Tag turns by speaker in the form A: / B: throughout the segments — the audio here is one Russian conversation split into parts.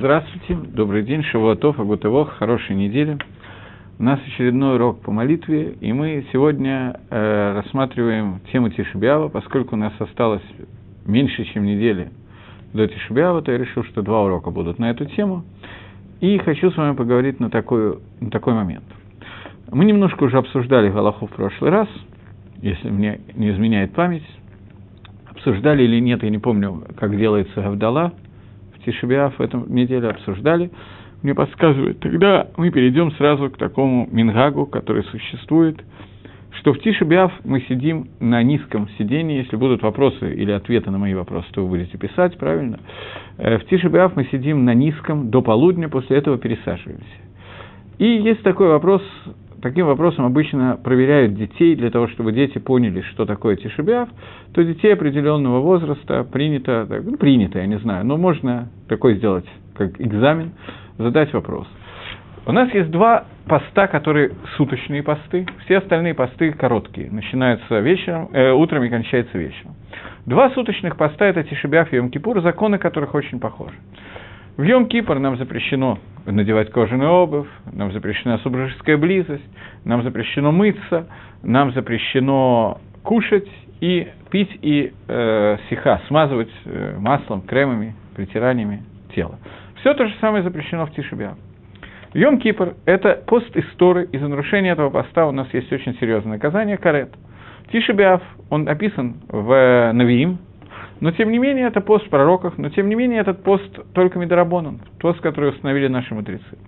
A: Здравствуйте, добрый день, Шавуатов, Агутывох, хорошей недели. У нас очередной урок по молитве, и мы сегодня э, рассматриваем тему Тишибиава, поскольку у нас осталось меньше, чем недели до Тишибиава, то я решил, что два урока будут на эту тему. И хочу с вами поговорить на такой, на такой момент. Мы немножко уже обсуждали Галаху в прошлый раз, если мне не изменяет память. Обсуждали или нет, я не помню, как делается Гавдала – Тишебиаф в этом неделе обсуждали, мне подсказывает, тогда мы перейдем сразу к такому мингагу, который существует, что в Тишебиаф мы сидим на низком сидении, если будут вопросы или ответы на мои вопросы, то вы будете писать, правильно? Э, в Тишебиаф мы сидим на низком до полудня, после этого пересаживаемся. И есть такой вопрос, таким вопросом обычно проверяют детей для того, чтобы дети поняли, что такое тишебиав, то детей определенного возраста принято, ну, принято, я не знаю, но можно такой сделать, как экзамен, задать вопрос. У нас есть два поста, которые суточные посты, все остальные посты короткие, начинаются вечером, э, утром и кончаются вечером. Два суточных поста – это Тишебиаф и Йом-Кипур, законы которых очень похожи. В Йом-Кипр нам запрещено надевать кожаную обувь, нам запрещена супружеская близость, нам запрещено мыться, нам запрещено кушать и пить и э, сиха, смазывать э, маслом, кремами, притираниями тела. Все то же самое запрещено в Тишебиа. Йом-Кипр – это пост истории, и за нарушение этого поста у нас есть очень серьезное наказание – карет. Тишебиав, он описан в э, Навиим, но, тем не менее, это пост пророков, но, тем не менее, этот пост только Медорабонан, пост, который установили наши мудрецы.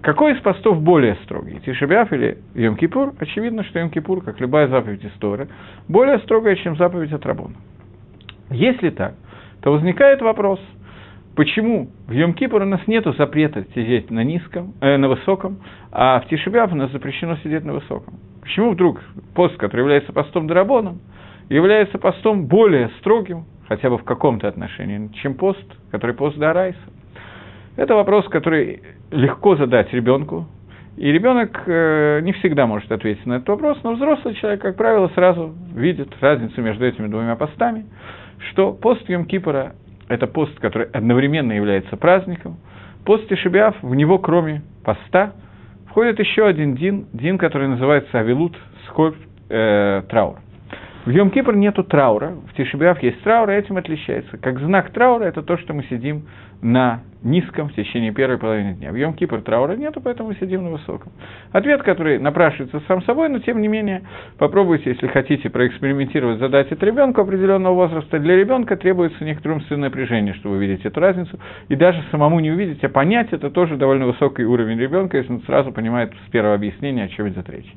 A: Какой из постов более строгий, Тишебиаф или Йом-Кипур? Очевидно, что Йом-Кипур, как любая заповедь истории, более строгая, чем заповедь от Рабона. Если так, то возникает вопрос, почему в Йом-Кипур у нас нет запрета сидеть на низком, э, на высоком, а в Тишебиаф у нас запрещено сидеть на высоком? Почему вдруг пост, который является постом Дарабоном, является постом более строгим, хотя бы в каком-то отношении, чем пост, который пост Дарайса. Это вопрос, который легко задать ребенку, и ребенок э, не всегда может ответить на этот вопрос, но взрослый человек, как правило, сразу видит разницу между этими двумя постами, что пост Йом-Кипора – это пост, который одновременно является праздником, пост Тишебиав, в него, кроме поста, входит еще один дин, дин, который называется Авилут, скорбь, э, траур. В Йом-Кипр нету траура, в Тишебиав есть траур, и этим отличается. Как знак траура это то, что мы сидим на низком в течение первой половины дня. В Йом-Кипр траура нету, поэтому мы сидим на высоком. Ответ, который напрашивается сам собой, но тем не менее, попробуйте, если хотите проэкспериментировать, задать это ребенку определенного возраста. Для ребенка требуется некоторое умственное напряжение, чтобы увидеть эту разницу, и даже самому не увидеть, а понять это тоже довольно высокий уровень ребенка, если он сразу понимает с первого объяснения, о чем идет речь.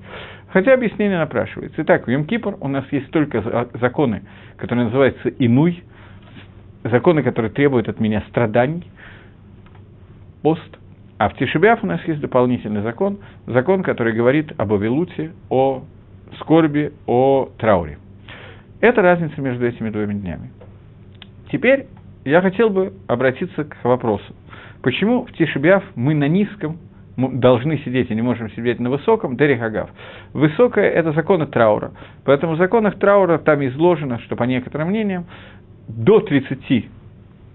A: Хотя объяснение напрашивается. Итак, в Йом-Кипр у нас есть только законы, которые называются «инуй», законы, которые требуют от меня страданий, пост. А в Тишебиаф у нас есть дополнительный закон, закон, который говорит об Авилуте, о скорби, о трауре. Это разница между этими двумя днями. Теперь я хотел бы обратиться к вопросу, почему в Тишебиаф мы на низком должны сидеть и не можем сидеть на высоком, Дерихагав. Высокое – это законы траура. Поэтому в законах траура там изложено, что по некоторым мнениям, до 30,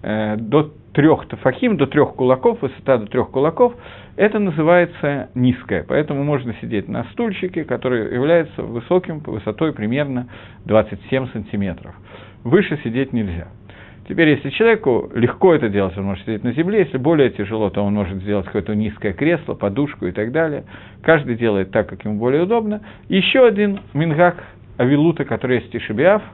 A: э, до трех тафахим, до трех кулаков, высота до трех кулаков, это называется низкое. Поэтому можно сидеть на стульчике, который является высоким, по высотой примерно 27 сантиметров. Выше сидеть нельзя. Теперь, если человеку легко это делать, он может сидеть на земле, если более тяжело, то он может сделать какое-то низкое кресло, подушку и так далее. Каждый делает так, как ему более удобно. Еще один мингак Авилута, который есть Тишибиав –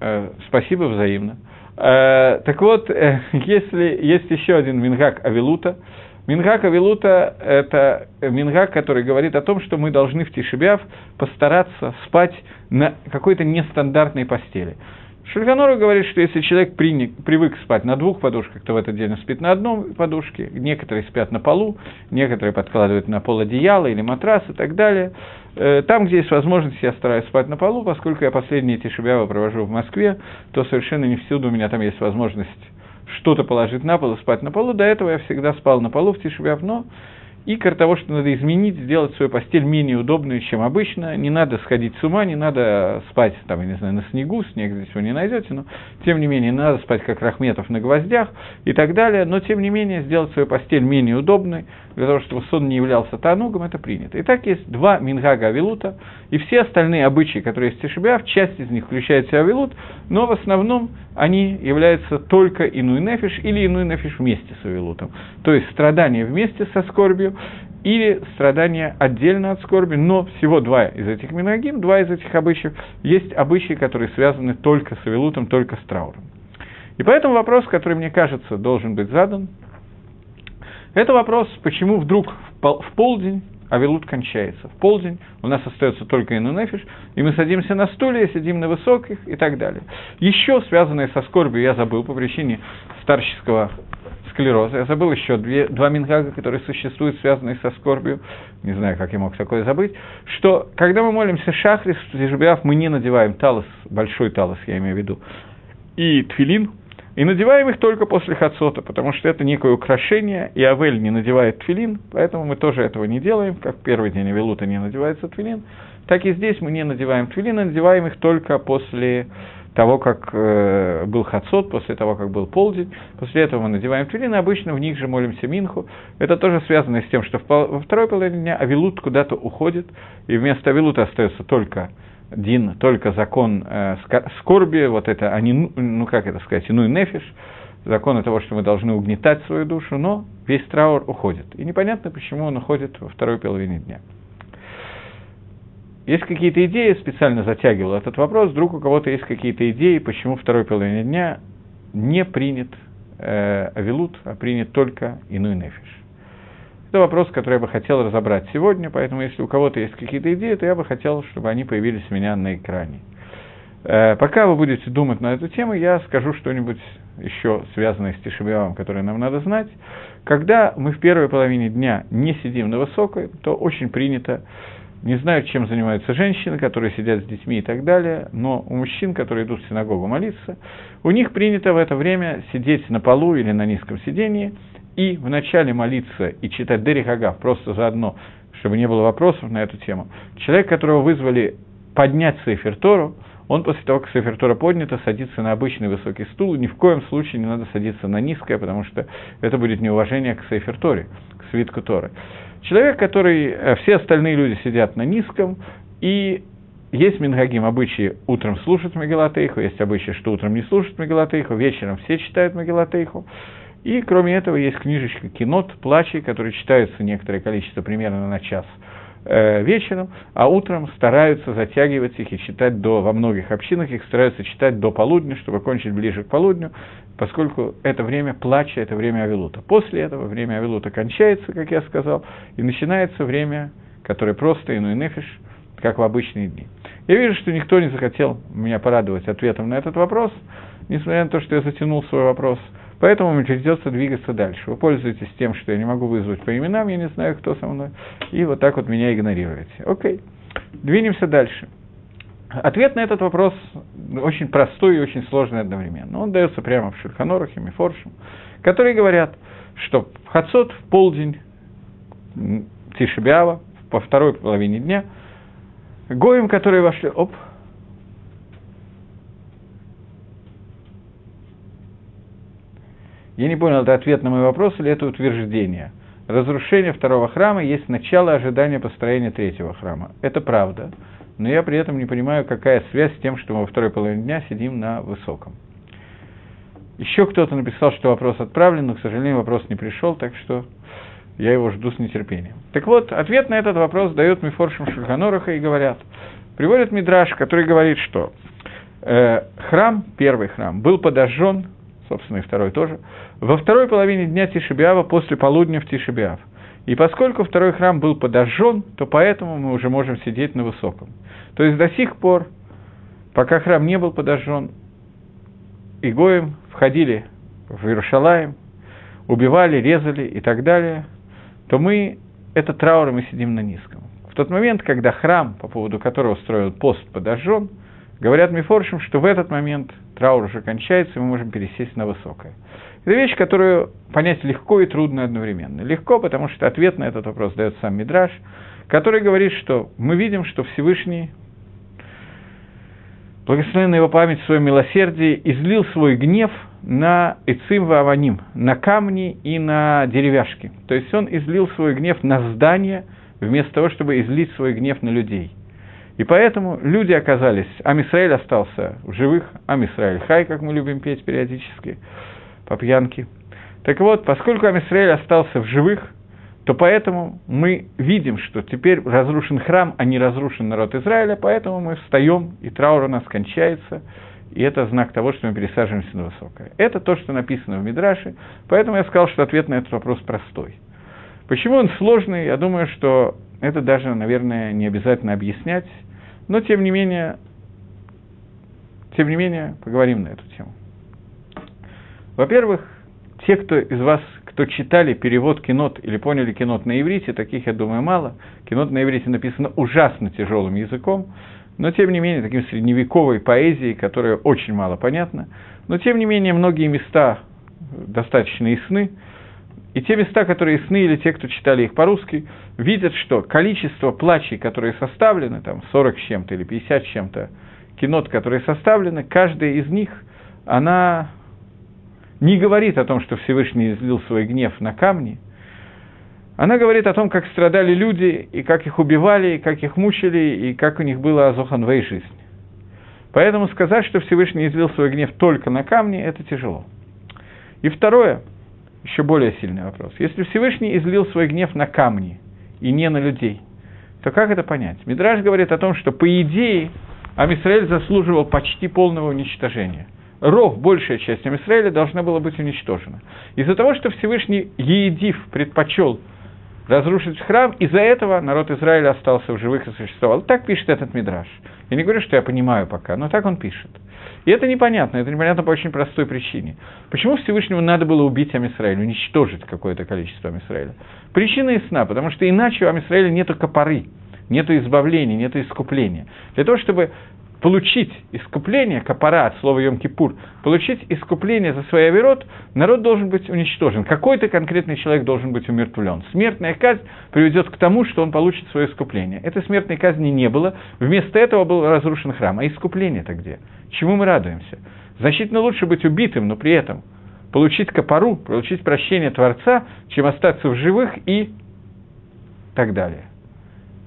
A: Э, спасибо взаимно. Э, так вот, э, если есть еще один Мингак Авилута, Мингак Авилута – это Мингак, который говорит о том, что мы должны в Тишебяв постараться спать на какой-то нестандартной постели. Шульганору говорит, что если человек приник, привык спать на двух подушках, то в этот день он спит на одной подушке, некоторые спят на полу, некоторые подкладывают на пол одеяло или матрас и так далее. Э, там, где есть возможность, я стараюсь спать на полу, поскольку я последние эти шибявы провожу в Москве, то совершенно не всюду у меня там есть возможность что-то положить на пол и спать на полу. До этого я всегда спал на полу в Тишебяв, но и кроме того, что надо изменить, сделать свою постель менее удобной, чем обычно, не надо сходить с ума, не надо спать, там, я не знаю, на снегу, снег здесь вы не найдете, но, тем не менее, не надо спать, как Рахметов, на гвоздях и так далее, но, тем не менее, сделать свою постель менее удобной, для того, чтобы сон не являлся танугом, это принято. Итак, есть два Мингага Авилута, и все остальные обычаи, которые есть в Тишебиав, часть из них включает в себя Авилут, но в основном они являются только Инуй Нефиш или Инуй Нефиш вместе с Авилутом. То есть страдания вместе со скорбью или страдания отдельно от скорби, но всего два из этих Минагим, два из этих обычаев, есть обычаи, которые связаны только с Авилутом, только с трауром. И поэтому вопрос, который, мне кажется, должен быть задан, это вопрос, почему вдруг в полдень Авилут кончается. В полдень у нас остается только инунефиш, и мы садимся на стуле, сидим на высоких и так далее. Еще связанное со скорбью я забыл по причине старческого склероза. Я забыл еще две, два мингага, которые существуют, связанные со скорбью. Не знаю, как я мог такое забыть. Что, когда мы молимся шахрис, в мы не надеваем талос, большой талос, я имею в виду, и тфилин, и надеваем их только после хацота, потому что это некое украшение, и Авель не надевает твилин, поэтому мы тоже этого не делаем, как первый день Авелута не надевается твилин, так и здесь мы не надеваем твилин, а надеваем их только после того, как э, был хацот, после того, как был полдень, после этого мы надеваем твилин, и обычно в них же молимся минху. Это тоже связано с тем, что во второй половине дня Авилут куда-то уходит, и вместо Авилута остается только Дин, только закон э, скорби, вот это, они, ну, ну как это сказать, ну и нефиш, закон того, что мы должны угнетать свою душу, но весь траур уходит. И непонятно, почему он уходит во второй половине дня. Есть какие-то идеи, специально затягивал этот вопрос, вдруг у кого-то есть какие-то идеи, почему второй половине дня не принят э, Авилут, а принят только Иной Нефиш. Это вопрос, который я бы хотел разобрать сегодня, поэтому если у кого-то есть какие-то идеи, то я бы хотел, чтобы они появились у меня на экране. Э, пока вы будете думать на эту тему, я скажу что-нибудь еще связанное с Тишебиавом, которое нам надо знать. Когда мы в первой половине дня не сидим на высокой, то очень принято, не знаю, чем занимаются женщины, которые сидят с детьми и так далее, но у мужчин, которые идут в синагогу молиться, у них принято в это время сидеть на полу или на низком сидении – и вначале молиться и читать Дерихагав просто заодно, чтобы не было вопросов на эту тему. Человек, которого вызвали поднять Сейфер Тору, он после того, как Сейфер Тора поднята, садится на обычный высокий стул, ни в коем случае не надо садиться на низкое, потому что это будет неуважение к Сейфер Торе, к свитку Торы. Человек, который... Э, все остальные люди сидят на низком, и есть Мингагим обычаи утром слушать Мегалатейху, есть обычаи, что утром не слушать Мегалатейху, вечером все читают Мегалатейху. И, кроме этого, есть книжечка «Кинот», «Плачи», которые читаются некоторое количество, примерно на час э, вечером, а утром стараются затягивать их и читать до, во многих общинах их стараются читать до полудня, чтобы кончить ближе к полудню, поскольку это время плача, это время Авилута. После этого время Авилута кончается, как я сказал, и начинается время, которое просто иной нефиш, как в обычные дни. Я вижу, что никто не захотел меня порадовать ответом на этот вопрос, несмотря на то, что я затянул свой вопрос – Поэтому мне придется двигаться дальше. Вы пользуетесь тем, что я не могу вызвать по именам, я не знаю, кто со мной, и вот так вот меня игнорируете. Окей, двинемся дальше. Ответ на этот вопрос очень простой и очень сложный одновременно. Он дается прямо в Шульханорах и Мифоршем, которые говорят, что в Хацот в полдень Тишебиава, по второй половине дня, Гоим, которые вошли... Оп, Я не понял, это ответ на мой вопрос или это утверждение. Разрушение второго храма есть начало ожидания построения третьего храма. Это правда. Но я при этом не понимаю, какая связь с тем, что мы во второй половине дня сидим на высоком. Еще кто-то написал, что вопрос отправлен, но, к сожалению, вопрос не пришел, так что я его жду с нетерпением. Так вот, ответ на этот вопрос дает Мифоршим Шульханораха и говорят, приводит Мидраш, который говорит, что э, храм, первый храм, был подожжен собственно, и второй тоже, во второй половине дня Тишебиава после полудня в Тишебиав. И поскольку второй храм был подожжен, то поэтому мы уже можем сидеть на высоком. То есть до сих пор, пока храм не был подожжен, Игоем входили в Иерушалаем, убивали, резали и так далее, то мы, это траур, мы сидим на низком. В тот момент, когда храм, по поводу которого строил пост, подожжен, Говорят Мифоршим, что в этот момент траур уже кончается, и мы можем пересесть на высокое. Это вещь, которую понять легко и трудно одновременно. Легко, потому что ответ на этот вопрос дает сам Мидраш, который говорит, что мы видим, что Всевышний, благословен на его память в своем милосердии, излил свой гнев на Эцим Ваваним, на камни и на деревяшки. То есть он излил свой гнев на здание, вместо того, чтобы излить свой гнев на людей. И поэтому люди оказались, Амисраэль остался в живых, Амисраэль хай, как мы любим петь периодически, по пьянке. Так вот, поскольку Амисраэль остался в живых, то поэтому мы видим, что теперь разрушен храм, а не разрушен народ Израиля, поэтому мы встаем, и траур у нас кончается, и это знак того, что мы пересаживаемся на высокое. Это то, что написано в Мидраше, поэтому я сказал, что ответ на этот вопрос простой. Почему он сложный, я думаю, что это даже, наверное, не обязательно объяснять, но тем не менее, тем не менее, поговорим на эту тему. Во-первых, те, кто из вас, кто читали перевод кинот или поняли кинот на иврите, таких, я думаю, мало. Кинот на иврите написано ужасно тяжелым языком, но, тем не менее, таким средневековой поэзией, которая очень мало понятна. Но, тем не менее, многие места достаточно ясны, и те места, которые ясны, или те, кто читали их по-русски, видят, что количество плачей, которые составлены, там 40 с чем-то или 50 с чем-то кинот, которые составлены, каждая из них, она не говорит о том, что Всевышний излил свой гнев на камни, она говорит о том, как страдали люди, и как их убивали, и как их мучили, и как у них была азоханвей жизнь. Поэтому сказать, что Всевышний излил свой гнев только на камни, это тяжело. И второе, еще более сильный вопрос. Если Всевышний излил свой гнев на камни и не на людей, то как это понять? Мидраж говорит о том, что по идее Амисраэль заслуживал почти полного уничтожения – ров, большая часть Амисраэля должна была быть уничтожена. Из-за того, что Всевышний Еедив предпочел разрушить храм, из-за этого народ Израиля остался в живых и существовал. Так пишет этот Мидраш. Я не говорю, что я понимаю пока, но так он пишет. И это непонятно, это непонятно по очень простой причине. Почему Всевышнему надо было убить Амисраиль, уничтожить какое-то количество Амисраиля? Причина ясна, потому что иначе у Амисраиля нету копоры, нету избавления, нету искупления. Для того, чтобы получить искупление, капара от слова Йом-Кипур, получить искупление за свой оверот, народ должен быть уничтожен. Какой-то конкретный человек должен быть умертвлен. Смертная казнь приведет к тому, что он получит свое искупление. Этой смертной казни не было, вместо этого был разрушен храм. А искупление-то где? Чему мы радуемся? Значительно лучше быть убитым, но при этом получить капару, получить прощение Творца, чем остаться в живых и так далее.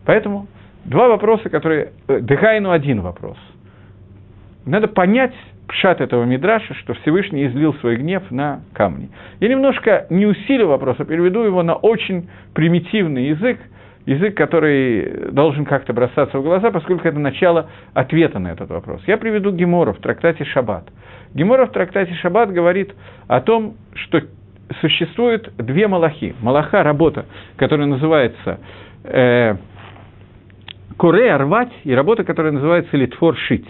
A: Поэтому Два вопроса, которые... Э, Дыхайну один вопрос. Надо понять пшат этого мидраша, что Всевышний излил свой гнев на камни. Я немножко не усилю вопрос, а переведу его на очень примитивный язык, язык, который должен как-то бросаться в глаза, поскольку это начало ответа на этот вопрос. Я приведу Гемора в трактате «Шаббат». Гемора в трактате «Шаббат» говорит о том, что существует две малахи. Малаха – работа, которая называется э, Корея рвать и работа, которая называется литфор шить.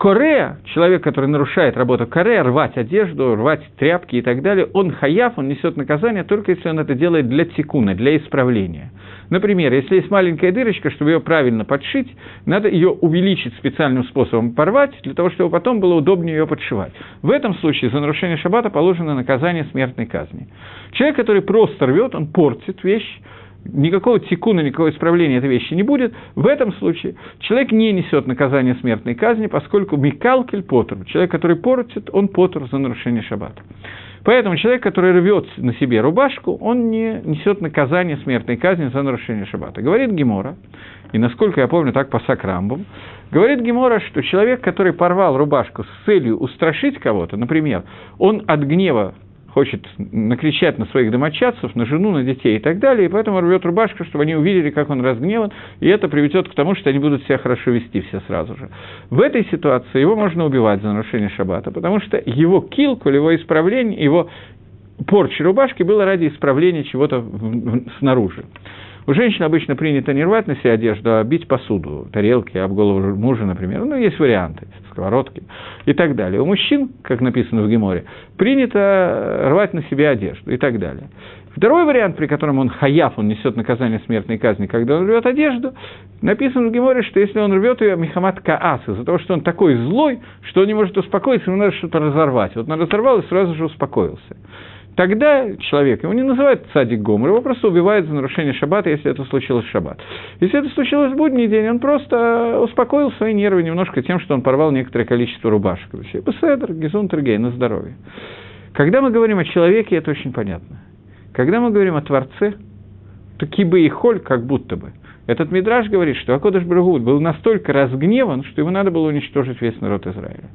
A: Корея, человек, который нарушает работу Корея, рвать одежду, рвать тряпки и так далее, он хаяв, он несет наказание только если он это делает для тикуна, для исправления. Например, если есть маленькая дырочка, чтобы ее правильно подшить, надо ее увеличить специальным способом порвать, для того, чтобы потом было удобнее ее подшивать. В этом случае за нарушение шаббата положено наказание смертной казни. Человек, который просто рвет, он портит вещь, никакого тикуна, никакого исправления этой вещи не будет, в этом случае человек не несет наказание смертной казни, поскольку микалкель потер, человек, который портит, он потер за нарушение шаббата. Поэтому человек, который рвет на себе рубашку, он не несет наказание смертной казни за нарушение шаббата. Говорит Гемора, и насколько я помню, так по Сакрамбам, говорит Гемора, что человек, который порвал рубашку с целью устрашить кого-то, например, он от гнева хочет накричать на своих домочадцев, на жену, на детей и так далее, и поэтому рвет рубашку, чтобы они увидели, как он разгневан, и это приведет к тому, что они будут себя хорошо вести все сразу же. В этой ситуации его можно убивать за нарушение шаббата, потому что его килку, его исправление, его порча рубашки было ради исправления чего-то снаружи. У женщин обычно принято не рвать на себе одежду, а бить посуду, тарелки, об голову мужа, например. Ну, есть варианты, сковородки и так далее. У мужчин, как написано в Геморе, принято рвать на себе одежду и так далее. Второй вариант, при котором он хаяф, он несет наказание смертной казни, когда он рвет одежду, написано в Геморе, что если он рвет ее Михамад Каас, из-за того, что он такой злой, что он не может успокоиться, ему надо что-то разорвать. Вот он разорвал и сразу же успокоился. Тогда человек, его не называют цадик гомор, его просто убивают за нарушение шаббата, если это случилось в шаббат. Если это случилось в будний день, он просто успокоил свои нервы немножко тем, что он порвал некоторое количество рубашек. Беседр, гизун, тергей, на здоровье. Когда мы говорим о человеке, это очень понятно. Когда мы говорим о Творце, то кибы и холь, как будто бы. Этот Мидраж говорит, что Акодыш Брагут был настолько разгневан, что ему надо было уничтожить весь народ Израиля.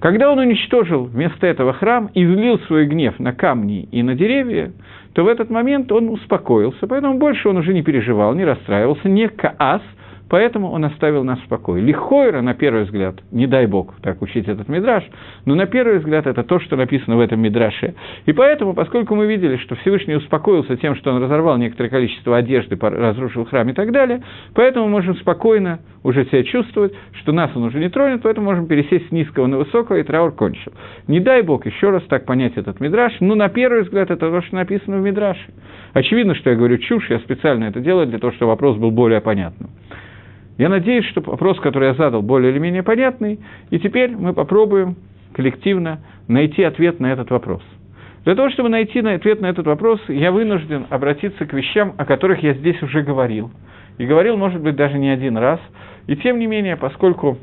A: Когда он уничтожил вместо этого храм и злил свой гнев на камни и на деревья, то в этот момент он успокоился, поэтому больше он уже не переживал, не расстраивался, не каас, Поэтому он оставил нас в покое. Лихойра, на первый взгляд, не дай бог так учить этот мидраж, но на первый взгляд это то, что написано в этом мидраше. И поэтому, поскольку мы видели, что Всевышний успокоился тем, что он разорвал некоторое количество одежды, разрушил храм и так далее, поэтому мы можем спокойно уже себя чувствовать, что нас он уже не тронет, поэтому можем пересесть с низкого на высокого, и траур кончил. Не дай бог еще раз так понять этот мидраж, но на первый взгляд это то, что написано в мидраше. Очевидно, что я говорю чушь, я специально это делаю для того, чтобы вопрос был более понятным. Я надеюсь, что вопрос, который я задал, более или менее понятный, и теперь мы попробуем коллективно найти ответ на этот вопрос. Для того, чтобы найти ответ на этот вопрос, я вынужден обратиться к вещам, о которых я здесь уже говорил. И говорил, может быть, даже не один раз. И тем не менее, поскольку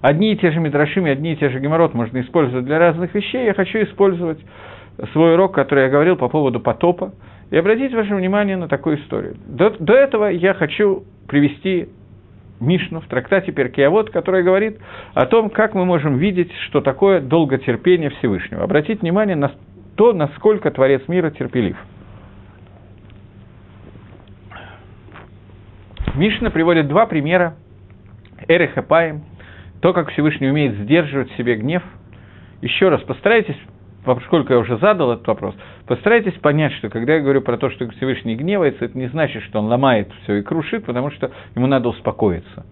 A: одни и те же Мидрашим и одни и те же Геморрот можно использовать для разных вещей, я хочу использовать свой урок, который я говорил по поводу потопа, и обратить ваше внимание на такую историю. До, до этого я хочу привести Мишну в трактате Перкиавод, который говорит о том, как мы можем видеть, что такое долготерпение Всевышнего. Обратить внимание на то, насколько Творец мира терпелив. Мишна приводит два примера. Эрех и Паем, то, как Всевышний умеет сдерживать себе гнев. Еще раз, постарайтесь поскольку я уже задал этот вопрос, постарайтесь понять, что когда я говорю про то, что Всевышний гневается, это не значит, что он ломает все и крушит, потому что ему надо успокоиться.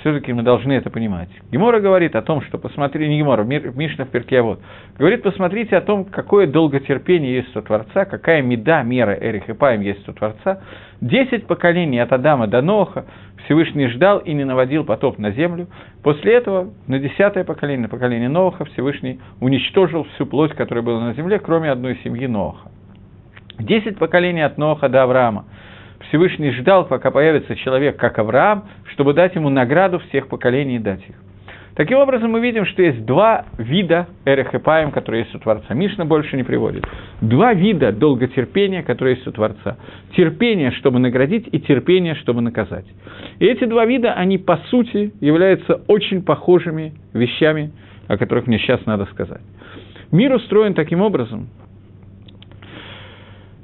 A: Все-таки мы должны это понимать. Гемора говорит о том, что посмотри, не Гемора, Мишна в Перкиавод, говорит, посмотрите о том, какое долготерпение есть у Творца, какая меда, мера Эрих и Паем есть у Творца. Десять поколений от Адама до Ноха Всевышний ждал и не наводил потоп на землю. После этого на десятое поколение, на поколение Ноха, Всевышний уничтожил всю плоть, которая была на земле, кроме одной семьи Ноха. Десять поколений от Ноха до Авраама. Всевышний ждал, пока появится человек, как Авраам, чтобы дать ему награду всех поколений и дать их. Таким образом, мы видим, что есть два вида эрехепаем, которые есть у Творца. Мишна больше не приводит. Два вида долготерпения, которые есть у Творца. Терпение, чтобы наградить, и терпение, чтобы наказать. И эти два вида, они по сути являются очень похожими вещами, о которых мне сейчас надо сказать. Мир устроен таким образом,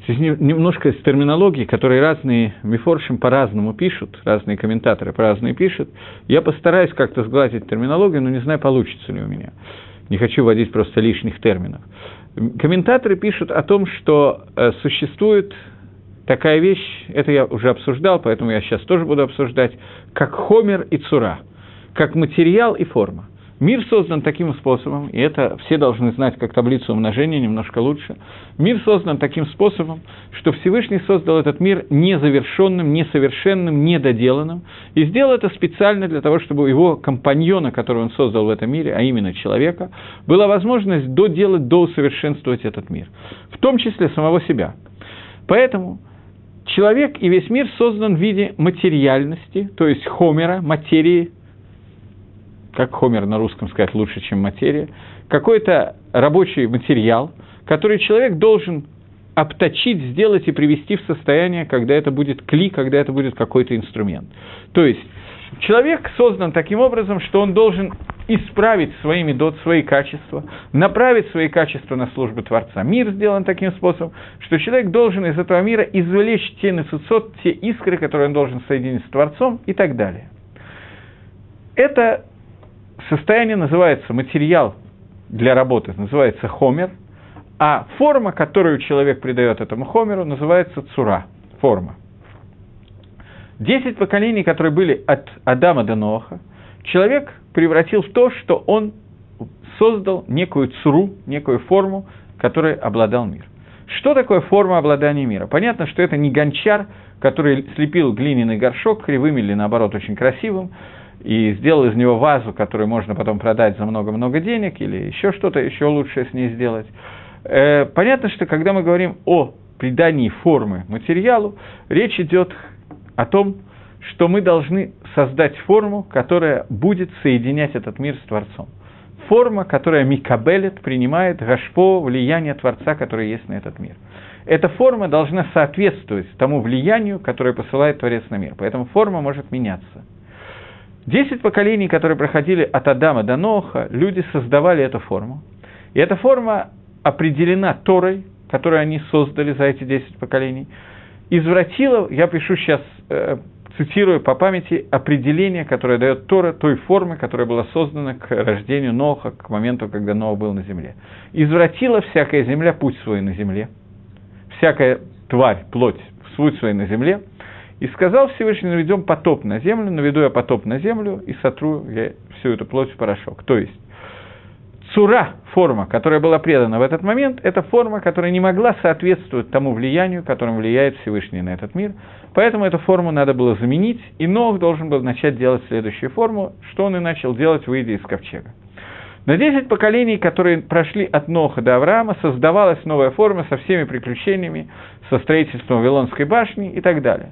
A: Немножко из терминологии, которые разные мифоршим по-разному пишут, разные комментаторы по-разному пишут. Я постараюсь как-то сгладить терминологию, но не знаю, получится ли у меня. Не хочу вводить просто лишних терминов. Комментаторы пишут о том, что э, существует такая вещь, это я уже обсуждал, поэтому я сейчас тоже буду обсуждать, как хомер и цура, как материал и форма. Мир создан таким способом, и это все должны знать как таблицу умножения немножко лучше. Мир создан таким способом, что Всевышний создал этот мир незавершенным, несовершенным, недоделанным, и сделал это специально для того, чтобы его компаньона, которого он создал в этом мире, а именно человека, была возможность доделать, доусовершенствовать этот мир, в том числе самого себя. Поэтому человек и весь мир создан в виде материальности, то есть хомера, материи, как хомер на русском сказать лучше, чем материя, какой-то рабочий материал, который человек должен обточить, сделать и привести в состояние, когда это будет кли, когда это будет какой-то инструмент. То есть человек создан таким образом, что он должен исправить своими дот свои качества, направить свои качества на службу Творца. Мир сделан таким способом, что человек должен из этого мира извлечь те несуцот, те искры, которые он должен соединить с Творцом и так далее. Это состояние называется материал для работы, называется хомер, а форма, которую человек придает этому хомеру, называется цура, форма. Десять поколений, которые были от Адама до Ноаха, человек превратил в то, что он создал некую цуру, некую форму, которой обладал мир. Что такое форма обладания мира? Понятно, что это не гончар, который слепил глиняный горшок кривым или, наоборот, очень красивым, и сделал из него вазу, которую можно потом продать за много-много денег, или еще что-то еще лучшее с ней сделать. Э, понятно, что когда мы говорим о придании формы материалу, речь идет о том, что мы должны создать форму, которая будет соединять этот мир с Творцом. Форма, которая микабелет, принимает гашпо, влияние Творца, которое есть на этот мир. Эта форма должна соответствовать тому влиянию, которое посылает Творец на мир. Поэтому форма может меняться. Десять поколений, которые проходили от Адама до Ноха, люди создавали эту форму. И эта форма определена Торой, которую они создали за эти десять поколений, извратила, я пишу сейчас, э, цитирую по памяти, определение, которое дает Тора той формы, которая была создана к рождению Ноха, к моменту, когда Ноах был на земле. Извратила всякая земля путь свой на земле, всякая тварь, плоть, путь свой на земле, и сказал Всевышний, наведем потоп на землю, наведу я потоп на землю и сотру я всю эту плоть в порошок. То есть, цура, форма, которая была предана в этот момент, это форма, которая не могла соответствовать тому влиянию, которым влияет Всевышний на этот мир. Поэтому эту форму надо было заменить, и Ног должен был начать делать следующую форму, что он и начал делать, выйдя из ковчега. На 10 поколений, которые прошли от Ноха до Авраама, создавалась новая форма со всеми приключениями, со строительством Вавилонской башни и так далее.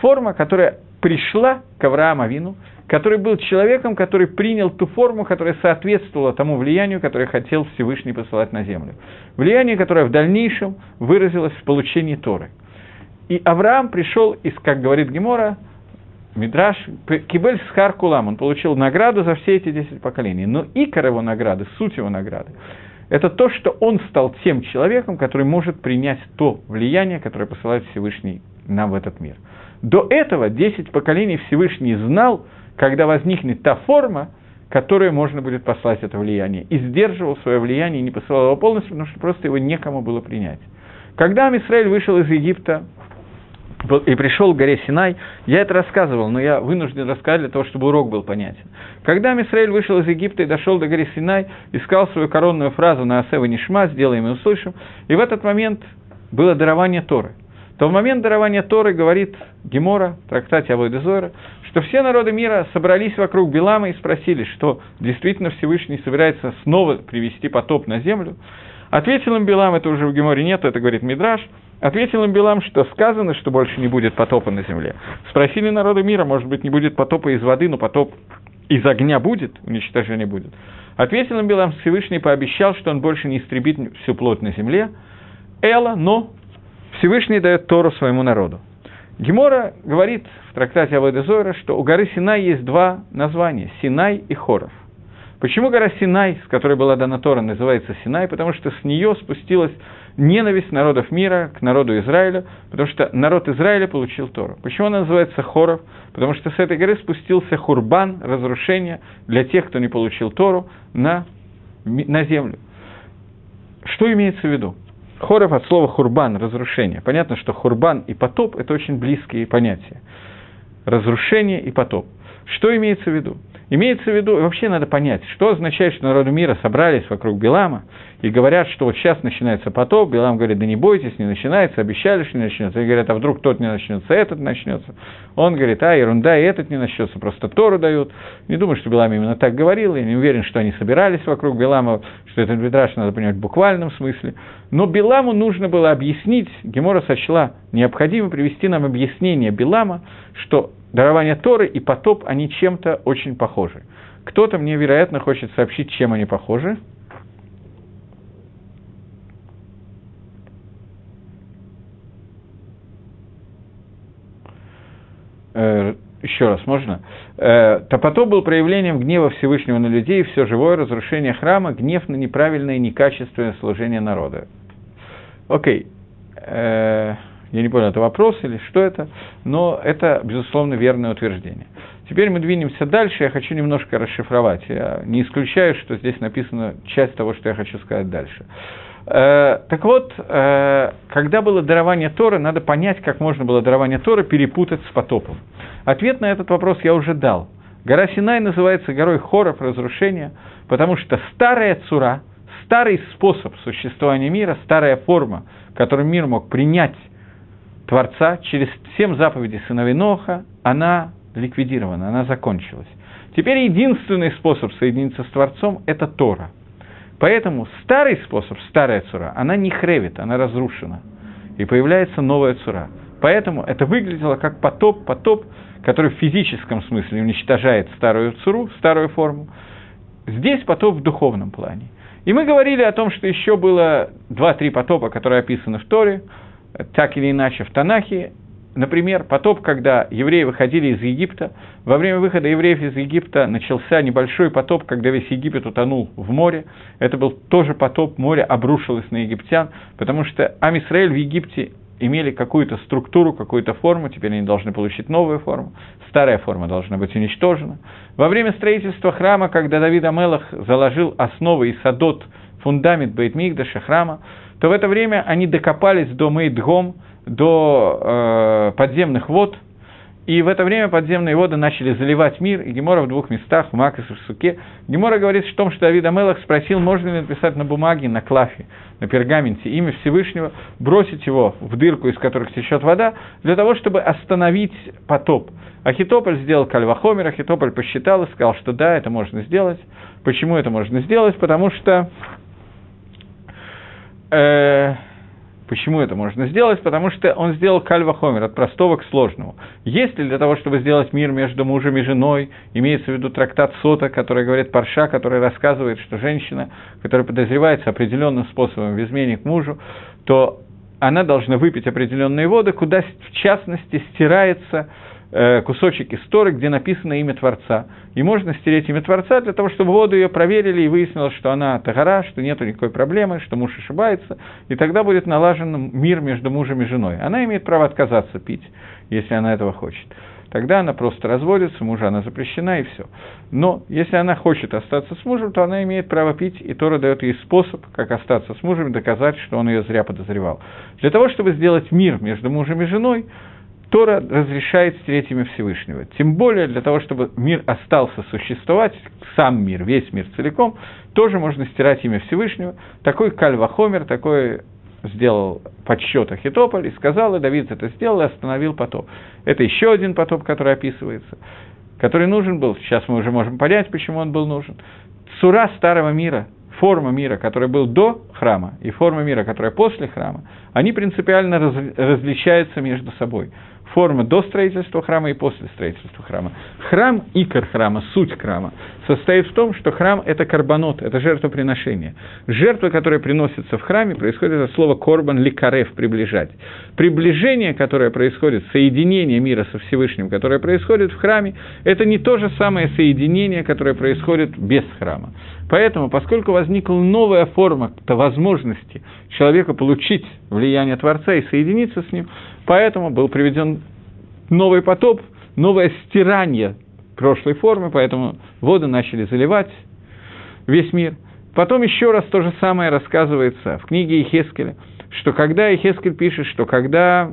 A: Форма, которая пришла к Аврааму Авину, который был человеком, который принял ту форму, которая соответствовала тому влиянию, которое хотел Всевышний посылать на землю. Влияние, которое в дальнейшем выразилось в получении Торы. И Авраам пришел из, как говорит Гемора, Мидраш, Кибель Схар Кулам, он получил награду за все эти десять поколений. Но икор его награды, суть его награды, это то, что он стал тем человеком, который может принять то влияние, которое посылает Всевышний нам в этот мир. До этого десять поколений Всевышний знал, когда возникнет та форма, которой можно будет послать это влияние. И сдерживал свое влияние, не посылал его полностью, потому что просто его некому было принять. Когда Амисраиль вышел из Египта и пришел к горе Синай, я это рассказывал, но я вынужден рассказать для того, чтобы урок был понятен. Когда Амисраиль вышел из Египта и дошел до горы Синай, искал свою коронную фразу на Асева Нишма, сделаем и услышим, и в этот момент было дарование Торы. То в момент дарования Торы говорит Гемора, трактате Авойдезора, что все народы мира собрались вокруг Белама и спросили, что действительно Всевышний собирается снова привести потоп на землю. Ответил им Белам, это уже в Геморе нет, это говорит Мидраш, ответил им Белам, что сказано, что больше не будет потопа на земле. Спросили народы мира, может быть, не будет потопа из воды, но потоп из огня будет, уничтожение будет. Ответил им Белам, Всевышний пообещал, что он больше не истребит всю плоть на земле. Эла, но Всевышний дает Тору своему народу. Гемора говорит в трактате Авойдезора, что у горы Синай есть два названия – Синай и Хоров. Почему гора Синай, с которой была дана Тора, называется Синай? Потому что с нее спустилась ненависть народов мира к народу Израиля, потому что народ Израиля получил Тору. Почему она называется Хоров? Потому что с этой горы спустился хурбан, разрушение для тех, кто не получил Тору, на, на землю. Что имеется в виду? Хоров от слова хурбан, разрушение. Понятно, что хурбан и потоп – это очень близкие понятия. Разрушение и потоп. Что имеется в виду? Имеется в виду, вообще надо понять, что означает, что народы мира собрались вокруг Белама и говорят, что вот сейчас начинается потоп, Белам говорит, да не бойтесь, не начинается, обещали, что не начнется. И говорят, а вдруг тот не начнется, этот начнется. Он говорит, а, ерунда, и этот не начнется, просто Тору дают. Не думаю, что Белам именно так говорил, я не уверен, что они собирались вокруг Белама, что этот Медраж надо понимать в буквальном смысле. Но Беламу нужно было объяснить, Гемора сочла необходимо привести нам объяснение Белама, что дарование Торы и потоп, они чем-то очень похожи. Кто-то мне, вероятно, хочет сообщить, чем они похожи. Э, еще раз, можно? Э, Топотоп был проявлением гнева Всевышнего на людей, все живое разрушение храма, гнев на неправильное и некачественное служение народа. Окей. Э, я не понял, это вопрос или что это, но это, безусловно, верное утверждение. Теперь мы двинемся дальше, я хочу немножко расшифровать. Я не исключаю, что здесь написана часть того, что я хочу сказать дальше. Э, так вот, э, когда было дарование Торы, надо понять, как можно было дарование Торы перепутать с потопом. Ответ на этот вопрос я уже дал. Гора Синай называется горой хоров разрушения, потому что старая цура, старый способ существования мира, старая форма, которую мир мог принять Творца через семь заповедей сыновей Ноха, она ликвидирована, она закончилась. Теперь единственный способ соединиться с Творцом – это Тора. Поэтому старый способ, старая цура, она не хревит, она разрушена. И появляется новая цура. Поэтому это выглядело как потоп, потоп, который в физическом смысле уничтожает старую цуру, старую форму. Здесь потоп в духовном плане. И мы говорили о том, что еще было два-три потопа, которые описаны в Торе, так или иначе в Танахе. Например, потоп, когда евреи выходили из Египта. Во время выхода евреев из Египта начался небольшой потоп, когда весь Египет утонул в море. Это был тоже потоп, море обрушилось на египтян, потому что Амисраэль в Египте имели какую-то структуру, какую-то форму, теперь они должны получить новую форму, старая форма должна быть уничтожена. Во время строительства храма, когда Давид Амелах заложил основы и садот, фундамент Бейтмигдаша храма, то в это время они докопались до Мейдгом, до э, подземных вод, и в это время подземные воды начали заливать мир, и Гемора в двух местах, в Макас и в Суке. Гемора говорит о том, что Давид Амелах спросил, можно ли написать на бумаге, на клафе, на пергаменте имя Всевышнего, бросить его в дырку, из которых течет вода, для того, чтобы остановить потоп. Ахитополь сделал кальвахомер, Ахитополь посчитал и сказал, что да, это можно сделать. Почему это можно сделать? Потому что э, Почему это можно сделать? Потому что он сделал кальва хомер от простого к сложному. Если для того, чтобы сделать мир между мужем и женой, имеется в виду трактат Сота, который говорит Парша, который рассказывает, что женщина, которая подозревается определенным способом в измене к мужу, то она должна выпить определенные воды, куда в частности стирается кусочек истории, где написано имя Творца. И можно стереть имя Творца для того, чтобы воду ее проверили и выяснилось, что она тагара, что нет никакой проблемы, что муж ошибается, и тогда будет налажен мир между мужем и женой. Она имеет право отказаться пить, если она этого хочет. Тогда она просто разводится, мужа она запрещена и все. Но если она хочет остаться с мужем, то она имеет право пить, и Тора дает ей способ, как остаться с мужем и доказать, что он ее зря подозревал. Для того, чтобы сделать мир между мужем и женой, Тора разрешает стереть имя Всевышнего. Тем более для того, чтобы мир остался существовать, сам мир, весь мир целиком, тоже можно стирать имя Всевышнего. Такой Кальвахомер, такой сделал подсчет Ахитополь и сказал, и Давид это сделал и остановил потоп. Это еще один потоп, который описывается, который нужен был. Сейчас мы уже можем понять, почему он был нужен. Цура старого мира, форма мира, которая был до храма, и форма мира, которая после храма, они принципиально раз, различаются между собой форма до строительства храма и после строительства храма. Храм, икор храма, суть храма, состоит в том, что храм – это карбонот, это жертвоприношение. Жертва, которая приносится в храме, происходит от слова «корбан» ликарев – «приближать». Приближение, которое происходит, соединение мира со Всевышним, которое происходит в храме, это не то же самое соединение, которое происходит без храма. Поэтому, поскольку возникла новая форма возможности человека получить влияние Творца и соединиться с ним, поэтому был приведен новый потоп, новое стирание прошлой формы, поэтому воды начали заливать весь мир. Потом еще раз то же самое рассказывается в книге Ихескеля, что когда Ихескель пишет, что когда...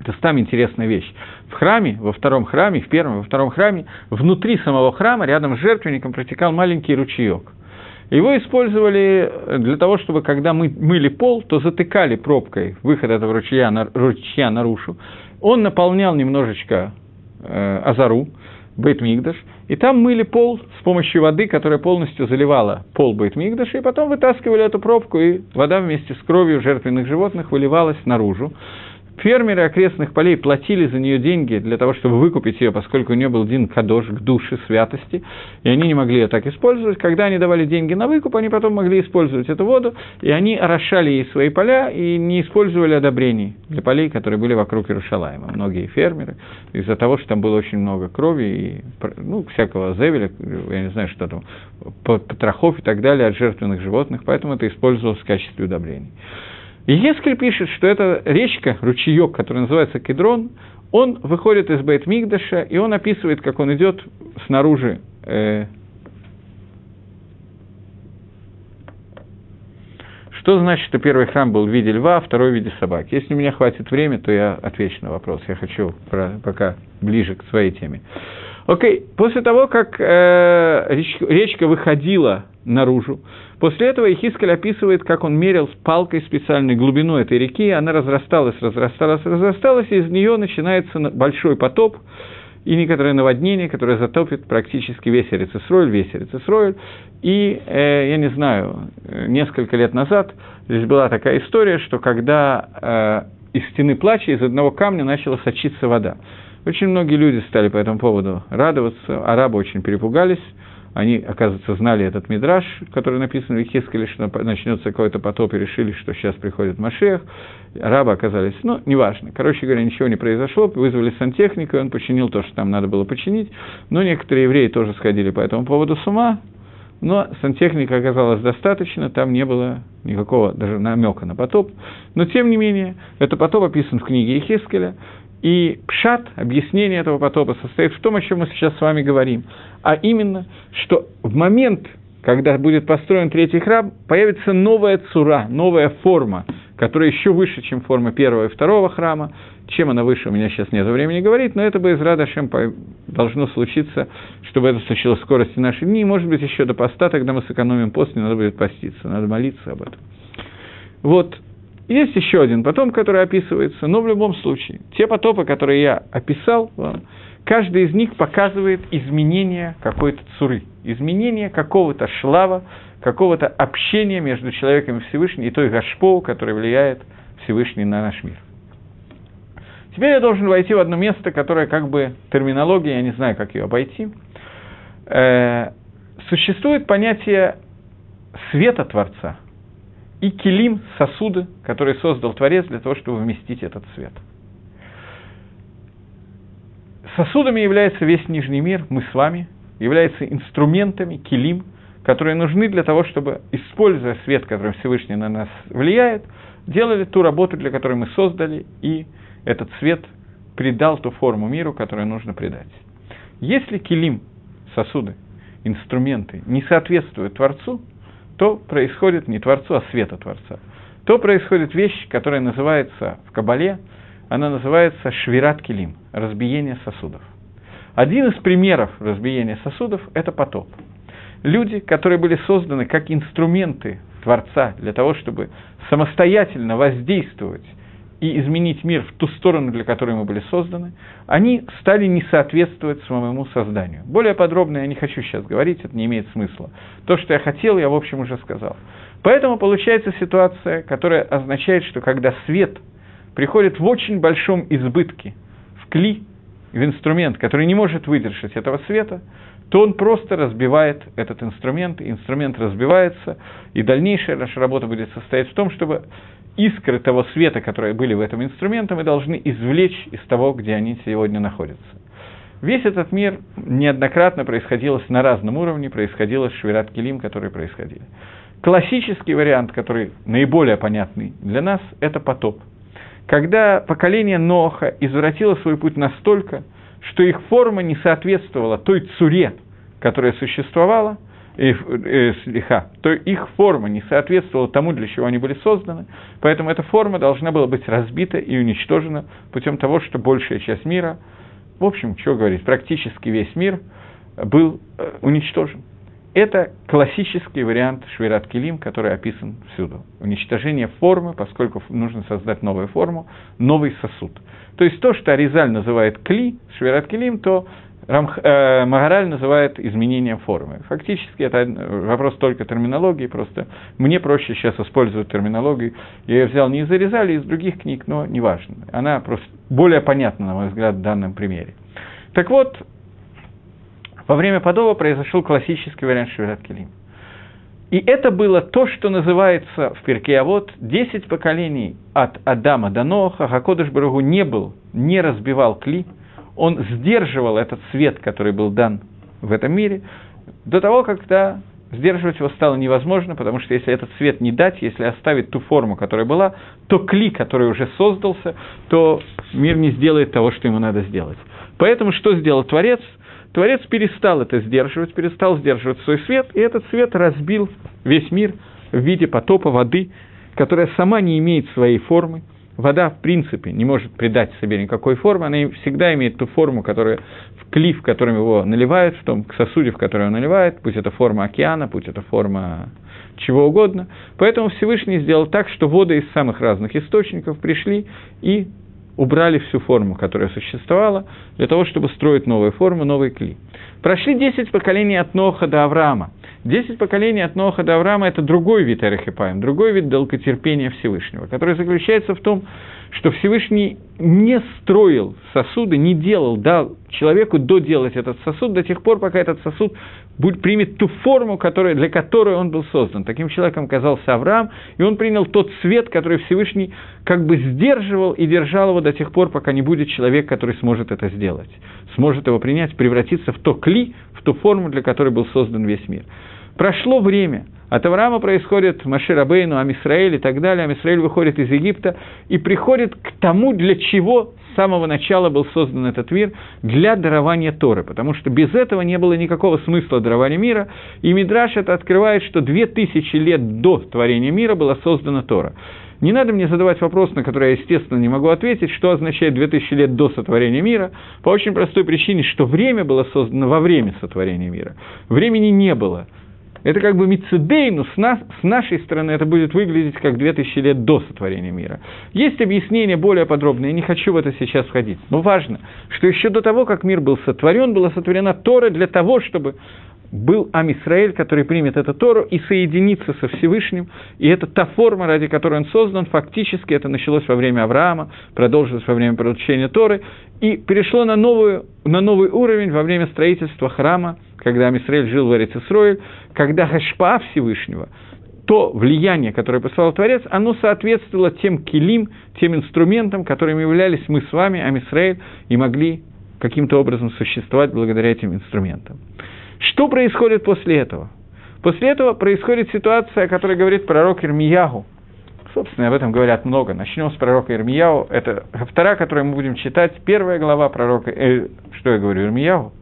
A: Это там интересная вещь. В храме, во втором храме, в первом, во втором храме, внутри самого храма, рядом с жертвенником, протекал маленький ручеек. Его использовали для того, чтобы, когда мы мыли пол, то затыкали пробкой выход этого ручья, на, ручья наружу. Он наполнял немножечко э, азару, Бейтмигдаш, и там мыли пол с помощью воды, которая полностью заливала пол Бейтмигдаша, и потом вытаскивали эту пробку, и вода вместе с кровью жертвенных животных выливалась наружу. Фермеры окрестных полей платили за нее деньги для того, чтобы выкупить ее, поскольку у нее был дин кадош к душе святости, и они не могли ее так использовать. Когда они давали деньги на выкуп, они потом могли использовать эту воду, и они орошали ей свои поля и не использовали одобрений для полей, которые были вокруг Иерушалайма. Многие фермеры, из-за того, что там было очень много крови и ну, всякого зевеля, я не знаю, что там, потрохов и так далее от жертвенных животных, поэтому это использовалось в качестве удобрений. И Ескель пишет, что эта речка, ручеек, который называется Кедрон, он выходит из Бейт Мигдаша, и он описывает, как он идет снаружи э, Что значит, что первый храм был в виде льва, а второй в виде собаки? Если у меня хватит времени, то я отвечу на вопрос. Я хочу про, пока ближе к своей теме. Окей, после того, как э, речка, речка выходила наружу, после этого Ихискаль описывает, как он мерил палкой специальной глубину этой реки, она разрасталась, разрасталась, разрасталась, и из нее начинается большой потоп, и некоторое наводнение, которое затопит практически весь Эрицесройль, весь Эрицесройль. И, э, я не знаю, несколько лет назад здесь была такая история, что когда э, из стены плача из одного камня начала сочиться вода. Очень многие люди стали по этому поводу радоваться, арабы очень перепугались, они, оказывается, знали этот мидраж, который написан в Ихискеле, что начнется какой-то потоп, и решили, что сейчас приходит Машех. Арабы оказались, ну, неважно. Короче говоря, ничего не произошло, вызвали сантехника, он починил то, что там надо было починить. Но некоторые евреи тоже сходили по этому поводу с ума, но сантехника оказалась достаточно, там не было никакого даже намека на потоп. Но, тем не менее, этот потоп описан в книге Ихискеля, и пшат, объяснение этого потопа, состоит в том, о чем мы сейчас с вами говорим. А именно, что в момент, когда будет построен третий храм, появится новая цура, новая форма, которая еще выше, чем форма первого и второго храма. Чем она выше, у меня сейчас нет времени говорить, но это бы из Радашем должно случиться, чтобы это случилось в скорости наших дней. Может быть, еще до поста, тогда мы сэкономим пост, не надо будет поститься, надо молиться об этом. Вот, есть еще один потом, который описывается, но в любом случае, те потопы, которые я описал вам, каждый из них показывает изменение какой-то цуры, изменение какого-то шлава, какого-то общения между человеком и Всевышним, и той гашпоу, которая влияет Всевышний на наш мир. Теперь я должен войти в одно место, которое как бы терминология, я не знаю, как ее обойти. Э, существует понятие света Творца – и килим – сосуды, которые создал Творец для того, чтобы вместить этот свет. Сосудами является весь нижний мир, мы с вами, являются инструментами, килим, которые нужны для того, чтобы, используя свет, который Всевышний на нас влияет, делали ту работу, для которой мы создали, и этот свет придал ту форму миру, которую нужно придать. Если килим, сосуды, инструменты не соответствуют Творцу – то происходит не Творцу, а света Творца. То происходит вещь, которая называется в Кабале, она называется швират килим, разбиение сосудов. Один из примеров разбиения сосудов – это потоп. Люди, которые были созданы как инструменты Творца для того, чтобы самостоятельно воздействовать и изменить мир в ту сторону, для которой мы были созданы, они стали не соответствовать своему созданию. Более подробно я не хочу сейчас говорить, это не имеет смысла. То, что я хотел, я, в общем, уже сказал. Поэтому получается ситуация, которая означает, что когда свет приходит в очень большом избытке, в кли, в инструмент, который не может выдержать этого света, то он просто разбивает этот инструмент, инструмент разбивается, и дальнейшая наша работа будет состоять в том, чтобы искры того света, которые были в этом инструменте, мы должны извлечь из того, где они сегодня находятся. Весь этот мир неоднократно происходило на разном уровне, происходило с Швират Келим, которые происходили. Классический вариант, который наиболее понятный для нас, это потоп. Когда поколение Ноха извратило свой путь настолько, что их форма не соответствовала той цуре, которая существовала – слиха, то их форма не соответствовала тому, для чего они были созданы, поэтому эта форма должна была быть разбита и уничтожена путем того, что большая часть мира, в общем, что говорить, практически весь мир был э, уничтожен. Это классический вариант Швират Килим, который описан всюду. Уничтожение формы, поскольку нужно создать новую форму, новый сосуд. То есть то, что Аризаль называет кли, Швират Килим, то Рамх, э, Магараль называет изменением формы. Фактически это вопрос только терминологии, просто мне проще сейчас использовать терминологию. Я ее взял не из Аризали, а из других книг, но неважно. Она просто более понятна, на мой взгляд, в данном примере. Так вот, во время подоба произошел классический вариант Швират Келим. И это было то, что называется в Перке, а вот 10 поколений от Адама до Ноха, Хакодыш Барагу не был, не разбивал кли, он сдерживал этот свет, который был дан в этом мире, до того, когда сдерживать его стало невозможно, потому что если этот свет не дать, если оставить ту форму, которая была, то кли, который уже создался, то мир не сделает того, что ему надо сделать. Поэтому что сделал Творец? Творец перестал это сдерживать, перестал сдерживать свой свет, и этот свет разбил весь мир в виде потопа воды, которая сама не имеет своей формы, вода, в принципе, не может придать себе никакой формы, она всегда имеет ту форму, которая в клиф, которым его наливают, в том сосуде, в который он наливает, пусть это форма океана, пусть это форма чего угодно. Поэтому Всевышний сделал так, что воды из самых разных источников пришли и убрали всю форму, которая существовала, для того, чтобы строить новые формы, новые кли. Прошли 10 поколений от Ноха до Авраама. Десять поколений от Ноха до Авраама – это другой вид Эрехипаем, другой вид долготерпения Всевышнего, который заключается в том, что Всевышний не строил сосуды, не делал, дал человеку доделать этот сосуд до тех пор, пока этот сосуд будет, примет ту форму, которая, для которой он был создан. Таким человеком оказался Авраам, и он принял тот свет, который Всевышний как бы сдерживал и держал его до тех пор, пока не будет человек, который сможет это сделать, сможет его принять, превратиться в то кли, в ту форму, для которой был создан весь мир. Прошло время, от Авраама происходит Машир Абейну, Амисраэль и так далее. Амисраэль выходит из Египта и приходит к тому, для чего с самого начала был создан этот мир, для дарования Торы. Потому что без этого не было никакого смысла дарования мира. И Мидраш это открывает, что две тысячи лет до творения мира была создана Тора. Не надо мне задавать вопрос, на который я, естественно, не могу ответить, что означает 2000 лет до сотворения мира, по очень простой причине, что время было создано во время сотворения мира. Времени не было. Это как бы Мицедейну, с, нас, с нашей стороны это будет выглядеть как 2000 лет до сотворения мира. Есть объяснение более подробное, я не хочу в это сейчас входить. Но важно, что еще до того, как мир был сотворен, была сотворена Тора для того, чтобы был Амисраэль, который примет эту Тору и соединится со Всевышним, и это та форма, ради которой он создан, фактически это началось во время Авраама, продолжилось во время получения Торы, и перешло на, новую, на новый уровень во время строительства храма, когда Амисраэль жил в Эрицисроиль, когда Хашпа Всевышнего, то влияние, которое послал Творец, оно соответствовало тем килим, тем инструментам, которыми являлись мы с вами, Амисраэль, и могли каким-то образом существовать благодаря этим инструментам. Что происходит после этого? После этого происходит ситуация, о которой говорит пророк Ирмиягу. Собственно, об этом говорят много. Начнем с пророка Ирмияу. Это вторая, которую мы будем читать. Первая глава пророка... Э, что я говорю, Ирмиягу?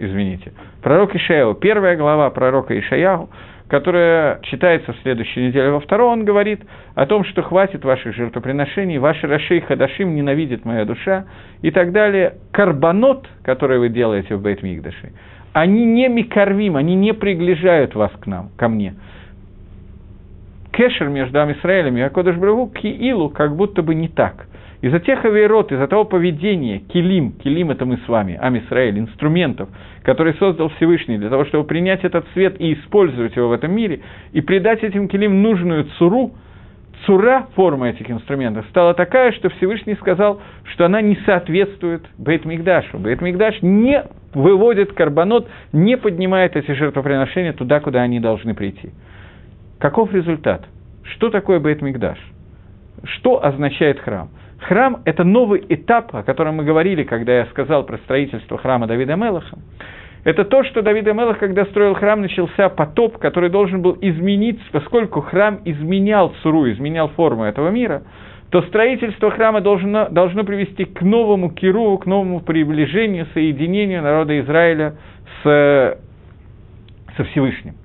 A: Извините. Пророк Ишаяу. Первая глава пророка Ишаяу, которая читается в следующей неделе. Во второй он говорит о том, что хватит ваших жертвоприношений, ваши Рашей Хадашим ненавидит моя душа и так далее. Карбонот, который вы делаете в Бейтмигдаше, они не микорвим, они не приближают вас к нам, ко мне. Кешер между Амисраэлем и Акодыш Брагу Киилу как будто бы не так. Из-за тех авиарот, из-за того поведения, килим, килим это мы с вами, Амисраэль, инструментов, которые создал Всевышний для того, чтобы принять этот свет и использовать его в этом мире, и придать этим килим нужную цуру, цура, форма этих инструментов, стала такая, что Всевышний сказал, что она не соответствует Бейт-Мигдашу. Бейт-Мигдаш не выводит карбонот, не поднимает эти жертвоприношения туда, куда они должны прийти. Каков результат? Что такое Бейт-Мигдаш? Что означает храм? Храм – это новый этап, о котором мы говорили, когда я сказал про строительство храма Давида Мелаха. Это то, что Давид Амелах, когда строил храм, начался потоп, который должен был изменить, поскольку храм изменял цуру, изменял форму этого мира, то строительство храма должно, должно привести к новому киру, к новому приближению, соединению народа Израиля с, со Всевышним.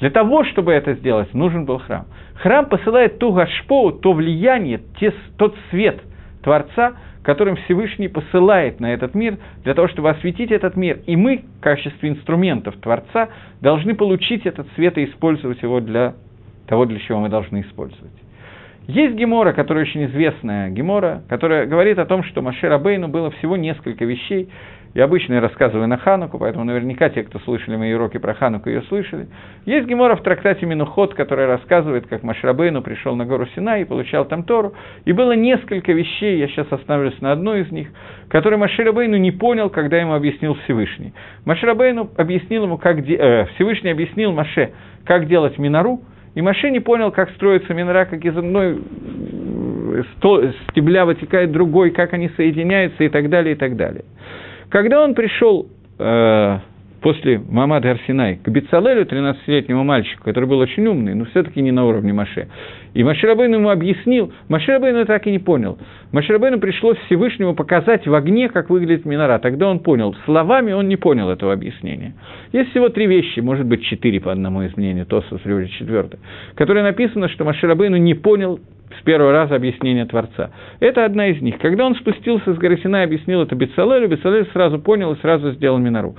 A: Для того, чтобы это сделать, нужен был храм. Храм посылает ту гашпоу, то влияние, те, тот свет Творца, которым Всевышний посылает на этот мир, для того, чтобы осветить этот мир. И мы, в качестве инструментов Творца, должны получить этот свет и использовать его для того, для чего мы должны использовать. Есть Гемора, которая очень известная Гемора, которая говорит о том, что Маше Рабейну было всего несколько вещей. Я обычно рассказываю на Хануку, поэтому наверняка те, кто слышали мои уроки про Хануку, ее слышали. Есть Гемора в трактате Минуход, которая рассказывает, как Машрабейну пришел на гору Сина и получал там Тору. И было несколько вещей, я сейчас остановлюсь на одной из них, которые Машрабейну не понял, когда ему объяснил Всевышний. Машрабейну объяснил ему, как де... э, Всевышний объяснил Маше, как делать Минару, и Маше не понял, как строится Минара, как из одной стебля вытекает другой, как они соединяются и так далее, и так далее. Когда он пришел э, после Мамада Арсинай к Бецалелю, 13-летнему мальчику, который был очень умный, но все-таки не на уровне Маше. И Маширабейн ему объяснил, Маширабейн так и не понял. Маширабейну пришлось Всевышнему показать в огне, как выглядит минора. Тогда он понял. Словами он не понял этого объяснения. Есть всего три вещи, может быть, четыре по одному из мнений, Тосус или четвертое, которые написано, что Маширабейну не понял с первого раза объяснение Творца. Это одна из них. Когда он спустился с горы Сина и объяснил это Бецалелю, Бецалель сразу понял и сразу сделал Минору.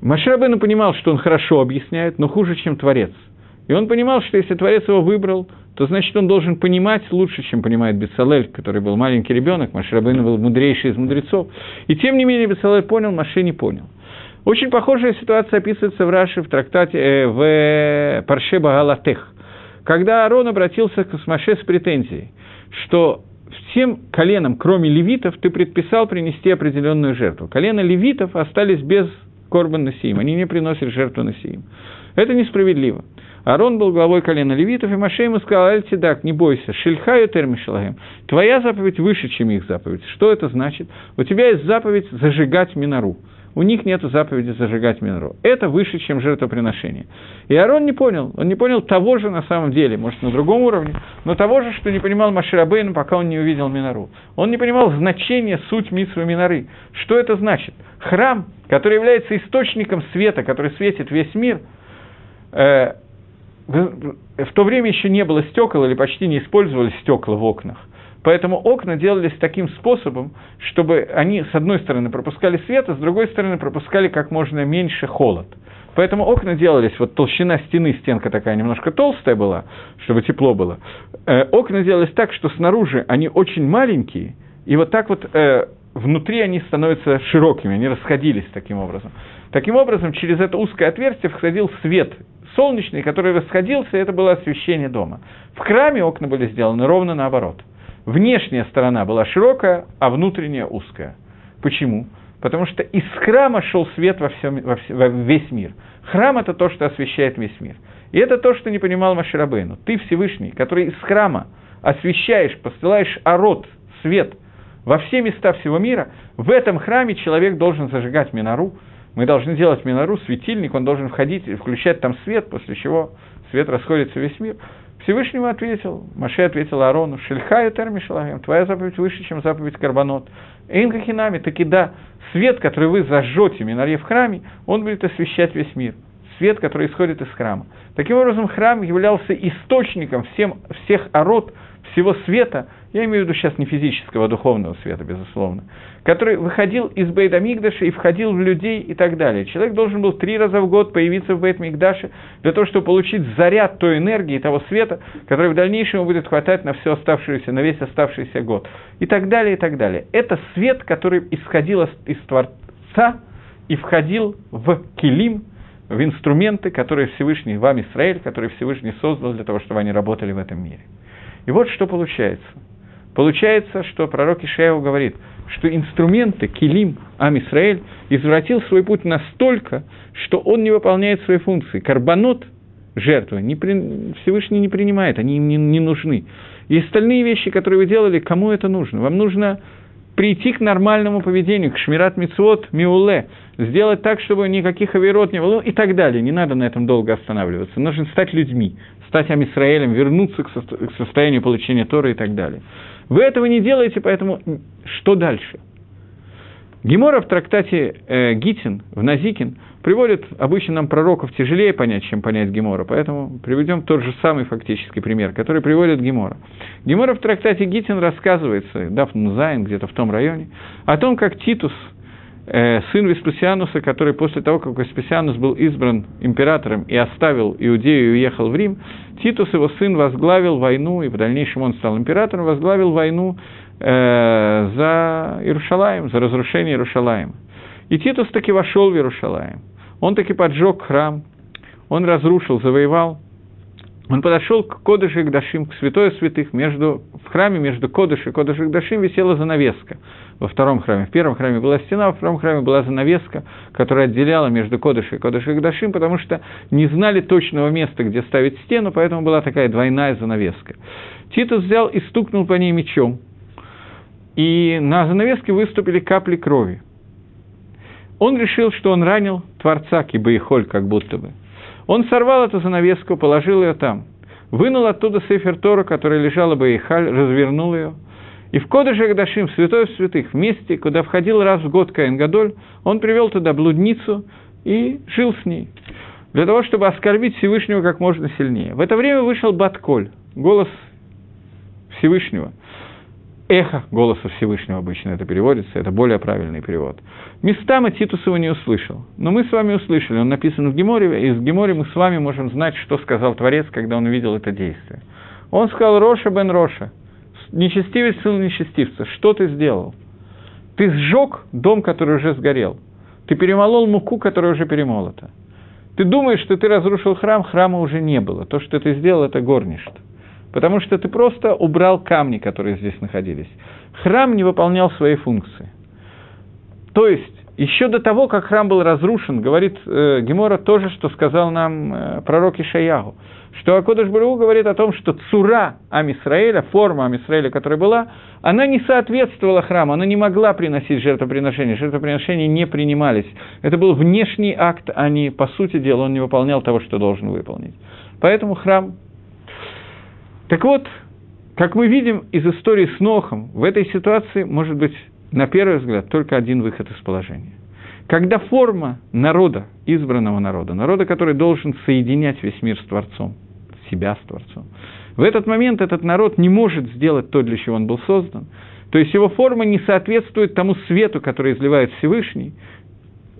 A: Машрабену понимал, что он хорошо объясняет, но хуже, чем Творец. И он понимал, что если Творец его выбрал, то значит он должен понимать лучше, чем понимает Бецалель, который был маленький ребенок, Машрабейн был мудрейший из мудрецов. И тем не менее Бецалель понял, Маше не понял. Очень похожая ситуация описывается в Раши в трактате э, в Парше Багалатех, когда Аарон обратился к Маше с претензией, что всем коленам, кроме левитов, ты предписал принести определенную жертву. Колено левитов остались без Корбан Насиим, они не приносят жертву Насиим. Это несправедливо. Арон был главой колена левитов, и Маше ему сказал, Альтидак, не бойся, шельхаю термишлагем, твоя заповедь выше, чем их заповедь. Что это значит? У тебя есть заповедь зажигать минору. У них нет заповеди зажигать минору. Это выше, чем жертвоприношение. И Арон не понял. Он не понял того же на самом деле, может, на другом уровне, но того же, что не понимал Маширабейн, пока он не увидел минору. Он не понимал значение, суть митсвы миноры. Что это значит? Храм, который является источником света, который светит весь мир, э, в то время еще не было стекол или почти не использовали стекла в окнах. Поэтому окна делались таким способом, чтобы они, с одной стороны, пропускали свет, а с другой стороны, пропускали как можно меньше холод. Поэтому окна делались, вот толщина стены, стенка такая немножко толстая была, чтобы тепло было. Э, окна делались так, что снаружи они очень маленькие, и вот так вот э, внутри они становятся широкими, они расходились таким образом. Таким образом, через это узкое отверстие входил свет солнечный, который расходился, и это было освещение дома. В храме окна были сделаны ровно наоборот. Внешняя сторона была широкая, а внутренняя узкая. Почему? Потому что из храма шел свет во, всем, во, все, во весь мир. Храм – это то, что освещает весь мир. И это то, что не понимал Маширабейну. Ты Всевышний, который из храма освещаешь, посылаешь арот, свет во все места всего мира, в этом храме человек должен зажигать минору, мы должны делать минору, светильник, он должен входить включать там свет, после чего свет расходится весь мир. Всевышнему ответил, Маше ответил Аарону, Шельхаю термишалагем, твоя заповедь выше, чем заповедь Карбонот. Инкахинами, таки да, свет, который вы зажжете миноре в храме, он будет освещать весь мир. Свет, который исходит из храма. Таким образом, храм являлся источником всем, всех ород, всего света, я имею в виду сейчас не физического, а духовного света, безусловно, который выходил из Бейт-Амигдаша и входил в людей и так далее. Человек должен был три раза в год появиться в Бейт-Мигдаше для того, чтобы получить заряд той энергии, того света, который в дальнейшем будет хватать на все оставшееся, на весь оставшийся год. И так далее, и так далее. Это свет, который исходил из Творца и входил в килим, в инструменты, которые Всевышний, вам Израиль, которые Всевышний создал для того, чтобы они работали в этом мире. И вот что получается – Получается, что пророк Ишаяу говорит, что инструменты Килим Амисраэль извратил свой путь настолько, что он не выполняет свои функции. Карбонот, жертвы, не при... Всевышний не принимает, они им не, не нужны. И остальные вещи, которые вы делали, кому это нужно? Вам нужно прийти к нормальному поведению, к шмират мицвод миуле, сделать так, чтобы никаких оверот не было, ну и так далее. Не надо на этом долго останавливаться. Нужно стать людьми, стать Амисраэлем, вернуться к, со... к состоянию получения Тора и так далее. Вы этого не делаете, поэтому что дальше? Гемора в трактате э, Гитин, в Назикин, приводит обычно нам пророков тяжелее понять, чем понять Гемора, поэтому приведем тот же самый фактический пример, который приводит Гемора. Гемара в трактате Гитин рассказывается, דף נון זיין, где-то в том районе, о том, как Титус – э, сын Веспасиануса, который после того, как Веспасианус был избран императором и оставил Иудею и уехал в Рим, Титус, его сын, возглавил войну, и в дальнейшем он стал императором, возглавил войну э, за Иерушалаем, за разрушение Иерушалаема. И Титус таки вошел в Иерушалаем. Он таки поджег храм, он разрушил, завоевал. Он подошел к Кодыше и Гдашим, к святой святых, между, в храме между Кодыш и Кодыш и Гдашим висела занавеска во втором храме. В первом храме была стена, во втором храме была занавеска, которая отделяла между Кодыш и Кодыш и Гдашим, потому что не знали точного места, где ставить стену, поэтому была такая двойная занавеска. Титус взял и стукнул по ней мечом, и на занавеске выступили капли крови. Он решил, что он ранил Творца Кибаихоль, как будто бы. Он сорвал эту занавеску, положил ее там, вынул оттуда Сефер Тора, которая лежала бы Ихаль, развернул ее – и в Кодыше Гдашим, Святой Святых, в месте, куда входил раз в год Каин Гадоль, он привел туда блудницу и жил с ней. для того, чтобы оскорбить Всевышнего как можно сильнее. В это время вышел Батколь, голос Всевышнего. Эхо голоса Всевышнего обычно это переводится, это более правильный перевод. Местами Титус его не услышал, но мы с вами услышали, он написан в Геморе, и из Геморе мы с вами можем знать, что сказал Творец, когда он увидел это действие. Он сказал, Роша бен Роша, нечестивец сын нечестивца, что ты сделал? Ты сжег дом, который уже сгорел. Ты перемолол муку, которая уже перемолота. Ты думаешь, что ты разрушил храм, храма уже не было. То, что ты сделал, это горнишь. Потому что ты просто убрал камни, которые здесь находились. Храм не выполнял свои функции. То есть, еще до того, как храм был разрушен, говорит э, Гемора то же, что сказал нам э, пророк Ишаягу, что Акодыш Бару говорит о том, что цура Амисраэля, форма Амисраэля, которая была, она не соответствовала храму, она не могла приносить жертвоприношения, жертвоприношения не принимались. Это был внешний акт, а не, по сути дела, он не выполнял того, что должен выполнить. Поэтому храм... Так вот, как мы видим из истории с Нохом, в этой ситуации может быть, на первый взгляд, только один выход из положения. Когда форма народа, избранного народа, народа, который должен соединять весь мир с Творцом, себя с Творцом, в этот момент этот народ не может сделать то, для чего он был создан. То есть его форма не соответствует тому свету, который изливает Всевышний.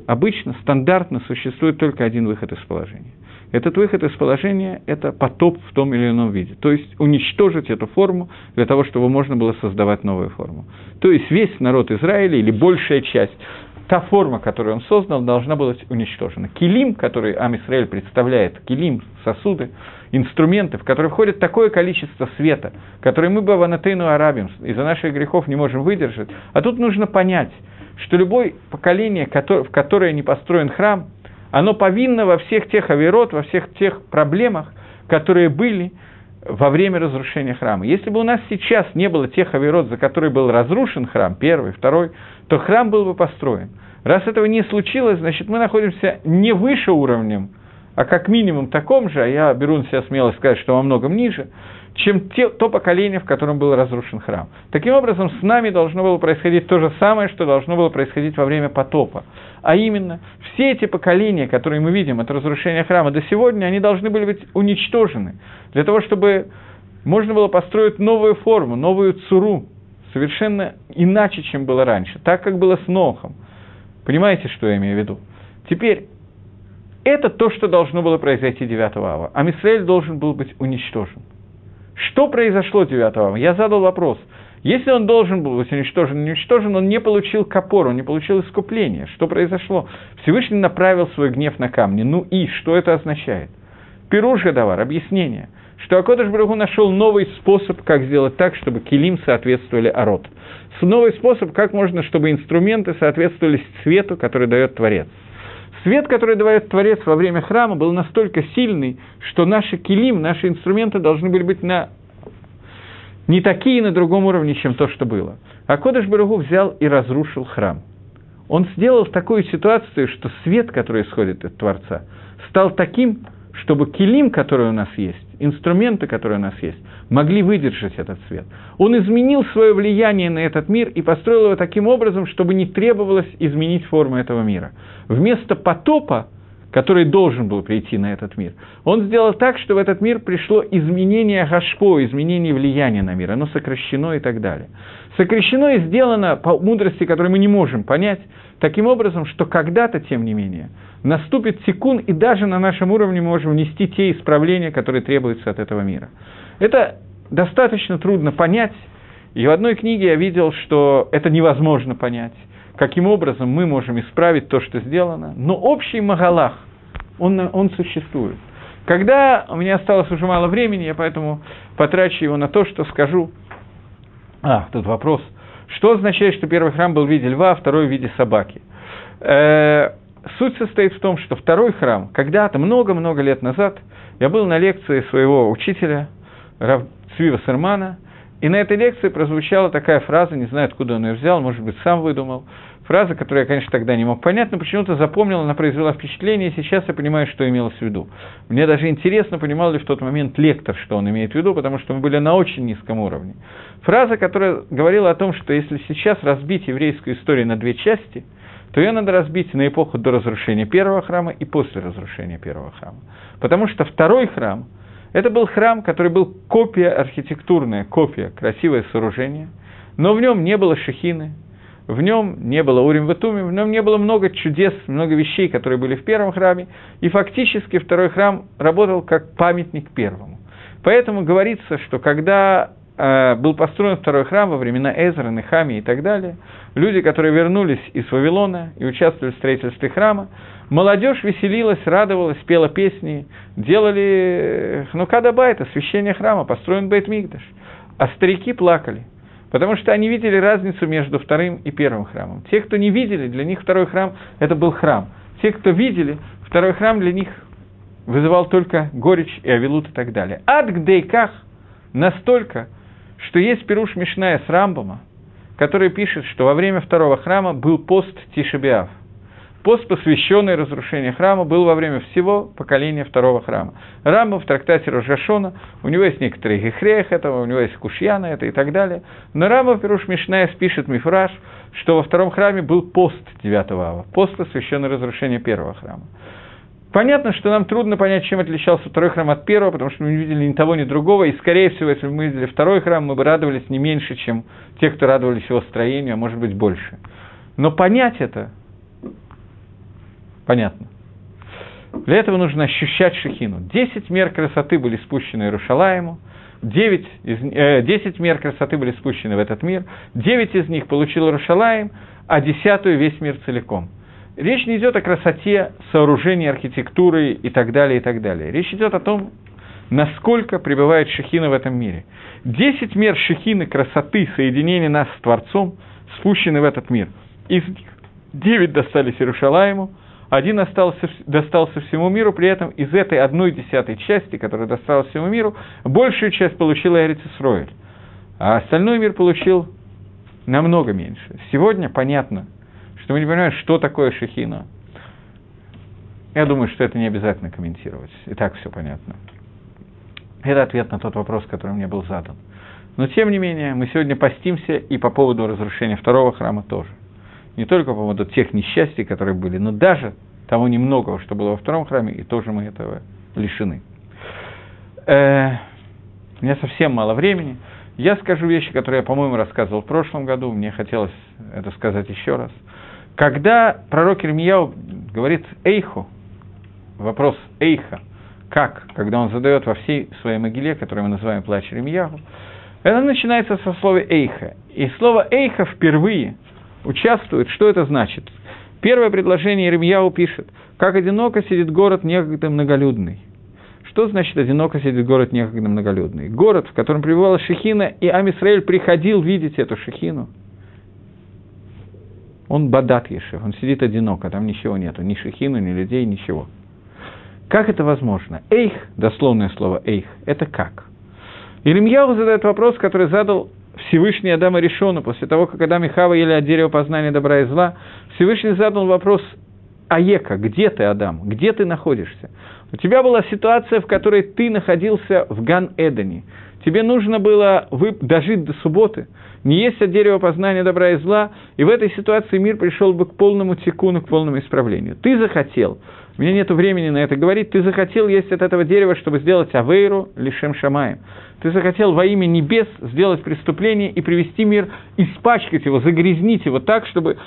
A: Обычно, стандартно существует только один выход из положения. Этот выход из положения – это потоп в том или ином виде. То есть уничтожить эту форму для того, чтобы можно было создавать новую форму. То есть весь народ Израиля или большая часть та форма, которую он создал, должна была быть уничтожена. Килим, который Амисраэль представляет, килим, сосуды, инструменты, в которые входит такое количество света, которые мы бы в Анатейну Арабим из-за наших грехов не можем выдержать. А тут нужно понять, что любое поколение, в которое не построен храм, оно повинно во всех тех авирот, во всех тех проблемах, которые были во время разрушения храма. Если бы у нас сейчас не было тех авирот, за которые был разрушен храм, первый, второй, то храм был бы построен. Раз этого не случилось, значит, мы находимся не выше уровнем, а как минимум таком же, а я беру на себя смелость сказать, что во многом ниже, чем те, то поколение, в котором был разрушен храм. Таким образом, с нами должно было происходить то же самое, что должно было происходить во время потопа. А именно, все эти поколения, которые мы видим от разрушения храма до сегодня, они должны были быть уничтожены, для того, чтобы можно было построить новую форму, новую цуру, совершенно иначе, чем было раньше, так, как было с Нохом. Понимаете, что я имею в виду? Теперь, это то, что должно было произойти 9 ава. А Мисраэль должен был быть уничтожен. Что произошло 9 ава? Я задал вопрос. Если он должен был быть уничтожен, уничтожен, он не получил копор, он не получил искупления. Что произошло? Всевышний направил свой гнев на камни. Ну и что это означает? Пируш Гадавар, объяснение, что Акодыш Брагу нашел новый способ, как сделать так, чтобы килим соответствовали арот. Новый способ, как можно, чтобы инструменты соответствовали цвету, который дает Творец. Свет, который дает Творец во время храма, был настолько сильный, что наши килим, наши инструменты должны были быть на не такие на другом уровне, чем то, что было. А Кодыш Баругу взял и разрушил храм. Он сделал такую ситуацию, что свет, который исходит от Творца, стал таким, чтобы килим, который у нас есть, инструменты, которые у нас есть, могли выдержать этот свет. Он изменил свое влияние на этот мир и построил его таким образом, чтобы не требовалось изменить форму этого мира. Вместо потопа, который должен был прийти на этот мир, он сделал так, что в этот мир пришло изменение гашпо, изменение влияния на мир, оно сокращено и так далее. Сокращено и сделано по мудрости, которую мы не можем понять, таким образом, что когда-то, тем не менее, наступит секунд, и даже на нашем уровне мы можем внести те исправления, которые требуются от этого мира. Это достаточно трудно понять, и в одной книге я видел, что это невозможно понять, каким образом мы можем исправить то, что сделано, но общий Магалах, он, он существует. Когда у меня осталось уже мало времени, я поэтому потрачу его на то, что скажу. А, тут вопрос. Что означает, что первый храм был в виде льва, а второй в виде собаки? Э, суть состоит в том, что второй храм, когда-то, много-много лет назад, я был на лекции своего учителя, Цвива Сермана, и на этой лекции прозвучала такая фраза, не знаю, откуда он ее взял, может быть, сам выдумал, фраза, которую я, конечно, тогда не мог понять, но почему-то запомнил, она произвела впечатление, и сейчас я понимаю, что имелось в виду. Мне даже интересно, понимал ли в тот момент лектор, что он имеет в виду, потому что мы были на очень низком уровне. Фраза, которая говорила о том, что если сейчас разбить еврейскую историю на две части, то ее надо разбить на эпоху до разрушения первого храма и после разрушения первого храма. Потому что второй храм – это был храм, который был копия архитектурная, копия, красивое сооружение, но в нем не было шехины, в нем не было Урим Ватуми, в нем не было много чудес, много вещей, которые были в первом храме, и фактически второй храм работал как памятник первому. Поэтому говорится, что когда э, был построен второй храм во времена Эзра, Нехами и так далее, люди, которые вернулись из Вавилона и участвовали в строительстве храма, молодежь веселилась, радовалась, пела песни, делали Хнукада Байт, освящение храма, построен Бейт Мигдаш. А старики плакали, потому что они видели разницу между вторым и первым храмом. Те, кто не видели, для них второй храм – это был храм. Те, кто видели, второй храм для них вызывал только горечь и авилут и так далее. Ад гдейках настолько, что есть Перуш Мишная с Рамбома, который пишет, что во время второго храма был пост Тишебиав. Пост, посвященный разрушению храма, был во время всего поколения второго храма. Рамбам в трактате Рожашона, у него есть некоторые гехрех этого, у него есть кушьяна это и так далее. Но Рамбам Перуш Мишная пишет Мифраж, что во втором храме был пост 9 ава, пост, посвященный разрушению первого храма. Понятно, что нам трудно понять, чем отличался второй храм от первого, потому что мы не видели ни того, ни другого, и, скорее всего, если бы мы видели второй храм, мы бы радовались не меньше, чем те, кто радовались его строению, а может быть больше. Но понять это понятно. Для этого нужно ощущать шехину. Десять мер красоты были спущены Иерушалаему, 9 из, э, 10 мер красоты были спущены в этот мир, девять из них получил Иерушалаем, а десятую весь мир целиком. Речь не идет о красоте сооружения, архитектуры и так далее, и так далее. Речь идет о том, насколько пребывает Шехина в этом мире. Десять мер Шехины, красоты, соединения нас с Творцом спущены в этот мир. Из них девять достались Иерушалаему, один остался, достался всему миру, при этом из этой одной десятой части, которая досталась всему миру, большую часть получила Эрицис Исроэль, а остальной мир получил намного меньше. Сегодня понятно, что мы не понимаем, что такое шехина. Я думаю, что это не обязательно комментировать. И так все понятно. Это ответ на тот вопрос, который мне был задан. Но тем не менее, мы сегодня постимся и по поводу разрушения второго храма тоже. Не только по поводу тех несчастий, которые были, но даже того немногого, что было во втором храме, и тоже мы этого лишены. Э, у меня совсем мало времени. Я скажу вещи, которые я, по-моему, рассказывал в прошлом году. Мне хотелось это сказать еще раз – когда пророк Ирмияу говорит «эйху», вопрос «эйха», как, когда он задает во всей своей могиле, которую мы называем «плач Ирмияу», это начинается со слова «эйха». И слово «эйха» впервые участвует, что это значит? Первое предложение Ирмияу пишет «Как одиноко сидит город некогда многолюдный». Что значит одиноко сидит город некогда многолюдный? Город, в котором пребывала Шехина, и Амисраэль приходил видеть эту Шехину – он бадат Ешев, он сидит одиноко, там ничего нету, ни шехину, ни людей, ничего. Как это возможно? Эйх, дословное слово эйх, это как? Илимьяу задает вопрос, который задал Всевышний Адама Решону, после того, как Адам и Хава ели от дерева познания добра и зла, Всевышний задал вопрос Аека, где ты, Адам, где ты находишься? У тебя была ситуация, в которой ты находился в Ган-Эдене. Тебе нужно было дожить до субботы, не есть от дерева познания добра и зла, и в этой ситуации мир пришел бы к полному текуну, к полному исправлению. Ты захотел, у меня нет времени на это говорить, ты захотел есть от этого дерева, чтобы сделать авейру лишем шамаем. Ты захотел во имя небес сделать преступление и привести мир, испачкать его, загрязнить его так, чтобы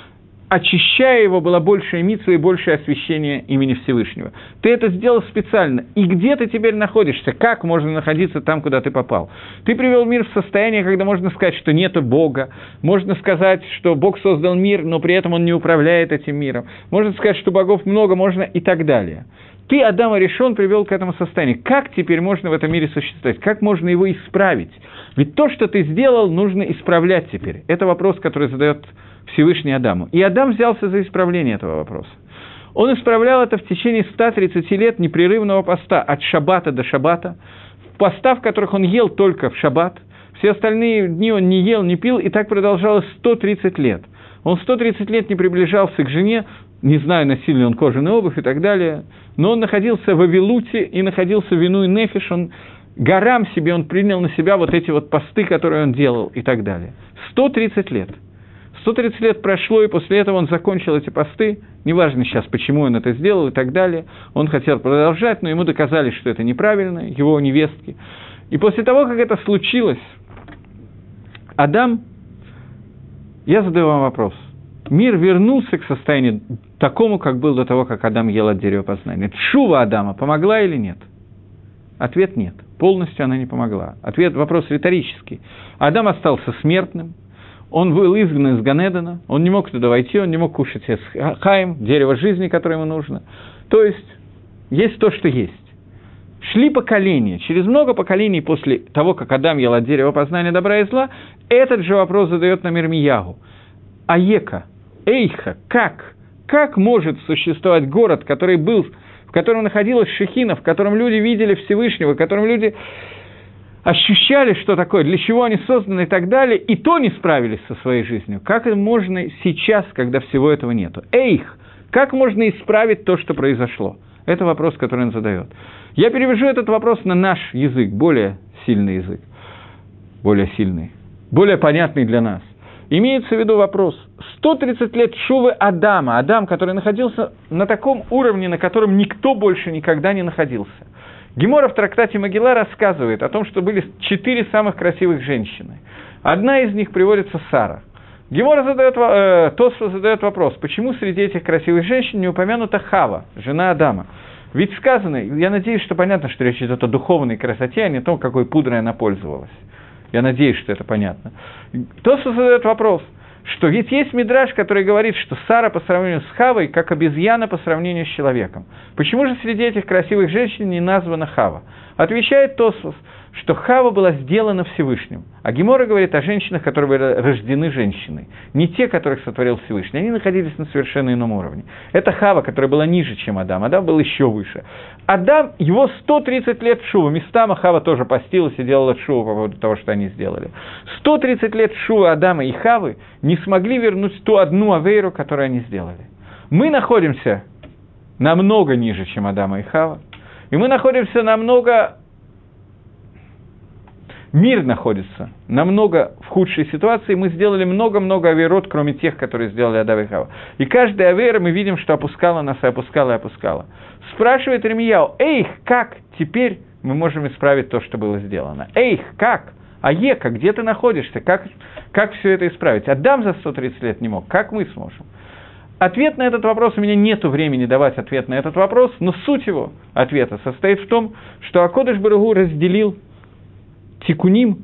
A: очищая его, было большее митство и большее освящение имени Всевышнего. Ты это сделал специально. И где ты теперь находишься? Как можно находиться там, куда ты попал? Ты привел мир в состояние, когда можно сказать, что нет Бога. Можно сказать, что Бог создал мир, но при этом он не управляет этим миром. Можно сказать, что богов много, можно и так далее. Ты, Адама решен, привел к этому состоянию. Как теперь можно в этом мире существовать? Как можно его исправить? Ведь то, что ты сделал, нужно исправлять теперь. Это вопрос, который задает Всевышний Адаму. И Адам взялся за исправление этого вопроса. Он исправлял это в течение 130 лет непрерывного поста, от шаббата до шаббата, поста, в которых он ел только в шаббат, все остальные дни он не ел, не пил, и так продолжалось 130 лет. Он 130 лет не приближался к жене, не знаю, носил ли он кожаную обувь и так далее, но он находился в Авилуте и находился в Вину и Нефиш, он горам себе, он принял на себя вот эти вот посты, которые он делал и так далее. 130 лет – 130 лет прошло, и после этого он закончил эти посты. Неважно сейчас, почему он это сделал и так далее. Он хотел продолжать, но ему доказали, что это неправильно, его невестки. И после того, как это случилось, Адам, я задаю вам вопрос. Мир вернулся к состоянию такому, как был до того, как Адам ел от дерева познания. Шува Адама помогла или нет? Ответ нет. Полностью она не помогла. Ответ, вопрос риторический. Адам остался смертным, он был изгнан из Ганедана, он не мог туда войти, он не мог кушать хаим, дерево жизни, которое ему нужно. То есть, есть то, что есть. Шли поколения, через много поколений после того, как Адам ел от дерева познания добра и зла, этот же вопрос задает нам Ирмиягу. Аека, Эйха, как? Как может существовать город, который был, в котором находилась Шехина, в котором люди видели Всевышнего, в котором люди ощущали, что такое, для чего они созданы и так далее, и то не справились со своей жизнью. Как можно сейчас, когда всего этого нету? Эйх, как можно исправить то, что произошло? Это вопрос, который он задает. Я перевяжу этот вопрос на наш язык, более сильный язык, более сильный, более понятный для нас. Имеется в виду вопрос, 130 лет Шувы Адама, Адам, который находился на таком уровне, на котором никто больше никогда не находился – Гемора в трактате Могила рассказывает о том, что были четыре самых красивых женщины. Одна из них приводится Сара. Гемора задает, э, Тосфа задает вопрос, почему среди этих красивых женщин не упомянута Хава, жена Адама? Ведь сказано, я надеюсь, что понятно, что речь идет о духовной красоте, а не о том, какой пудрой она пользовалась. Я надеюсь, что это понятно. Тосфа задает вопрос – что ведь есть мидраж, который говорит, что Сара по сравнению с Хавой, как обезьяна по сравнению с человеком. Почему же среди этих красивых женщин не названа Хава? Отвечает Тосфос, что Хава была сделана Всевышним. А Гемора говорит о женщинах, которые были рождены женщиной. Не те, которых сотворил Всевышний. Они находились на совершенно ином уровне. Это Хава, которая была ниже, чем Адам. Адам был еще выше. Адам, его 130 лет шува. Местама Хава тоже постилась и делала шува по поводу того, что они сделали. 130 лет шува Адама и Хавы не смогли вернуть ту одну авейру, которую они сделали. Мы находимся намного ниже, чем Адама и Хава. И мы находимся намного мир находится намного в худшей ситуации, мы сделали много-много авейрот, кроме тех, которые сделали Адав и Хава. И каждая авейра мы видим, что опускала нас и опускала и опускала. Спрашивает Ремияу, эйх, как теперь мы можем исправить то, что было сделано? Эйх, как? А Ека, где ты находишься? Как, как все это исправить? Адам за 130 лет не мог. Как мы сможем? Ответ на этот вопрос, у меня нет времени давать ответ на этот вопрос, но суть его ответа состоит в том, что Акодыш Барагу разделил тикуним,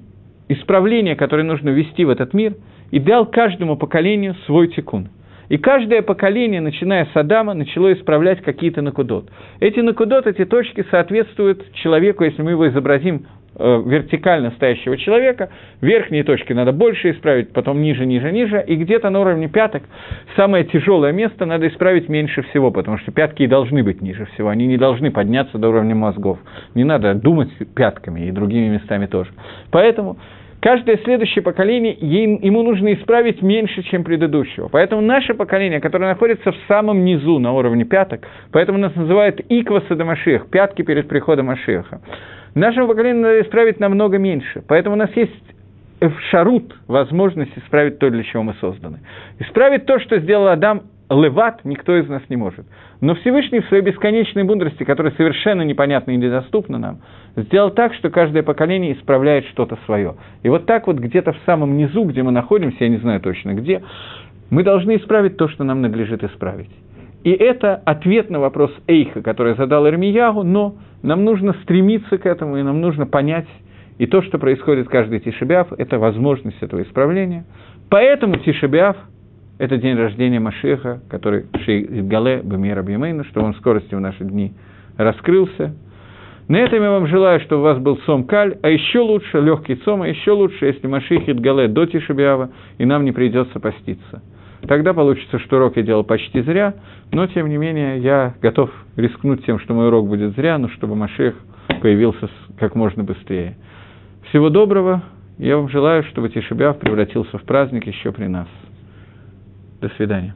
A: исправление, которое нужно ввести в этот мир, и дал каждому поколению свой тикун. И каждое поколение, начиная с Адама, начало исправлять какие-то накудот. Эти накудот, эти точки соответствуют человеку, если мы его изобразим вертикально стоящего человека, верхние точки надо больше исправить, потом ниже, ниже, ниже, и где-то на уровне пяток самое тяжелое место надо исправить меньше всего, потому что пятки и должны быть ниже всего, они не должны подняться до уровня мозгов. Не надо думать пятками и другими местами тоже. Поэтому каждое следующее поколение, ему нужно исправить меньше, чем предыдущего. Поэтому наше поколение, которое находится в самом низу, на уровне пяток, поэтому нас называют икваса Машех, пятки перед приходом Машеха. Нашему поколению надо исправить намного меньше. Поэтому у нас есть шарут, возможность исправить то, для чего мы созданы. Исправить то, что сделал Адам, леват, никто из нас не может. Но Всевышний в своей бесконечной мудрости, которая совершенно непонятна и недоступна нам, сделал так, что каждое поколение исправляет что-то свое. И вот так вот где-то в самом низу, где мы находимся, я не знаю точно где, мы должны исправить то, что нам надлежит исправить. И это ответ на вопрос Эйха, который задал Ирмиягу, но нам нужно стремиться к этому, и нам нужно понять, и то, что происходит каждый Тишебиав, это возможность этого исправления. Поэтому Тишебиав – это день рождения Машеха, который Шейгале Бемира Бьемейна, что он в скорости в наши дни раскрылся. На этом я вам желаю, чтобы у вас был сом каль, а еще лучше, легкий сом, а еще лучше, если Маших Идгале до Тишебиава, и нам не придется поститься. Тогда получится, что урок я делал почти зря, но, тем не менее, я готов рискнуть тем, что мой урок будет зря, но чтобы Машех появился как можно быстрее. Всего доброго. Я вам желаю, чтобы Тишебяв превратился в праздник еще при нас. До свидания.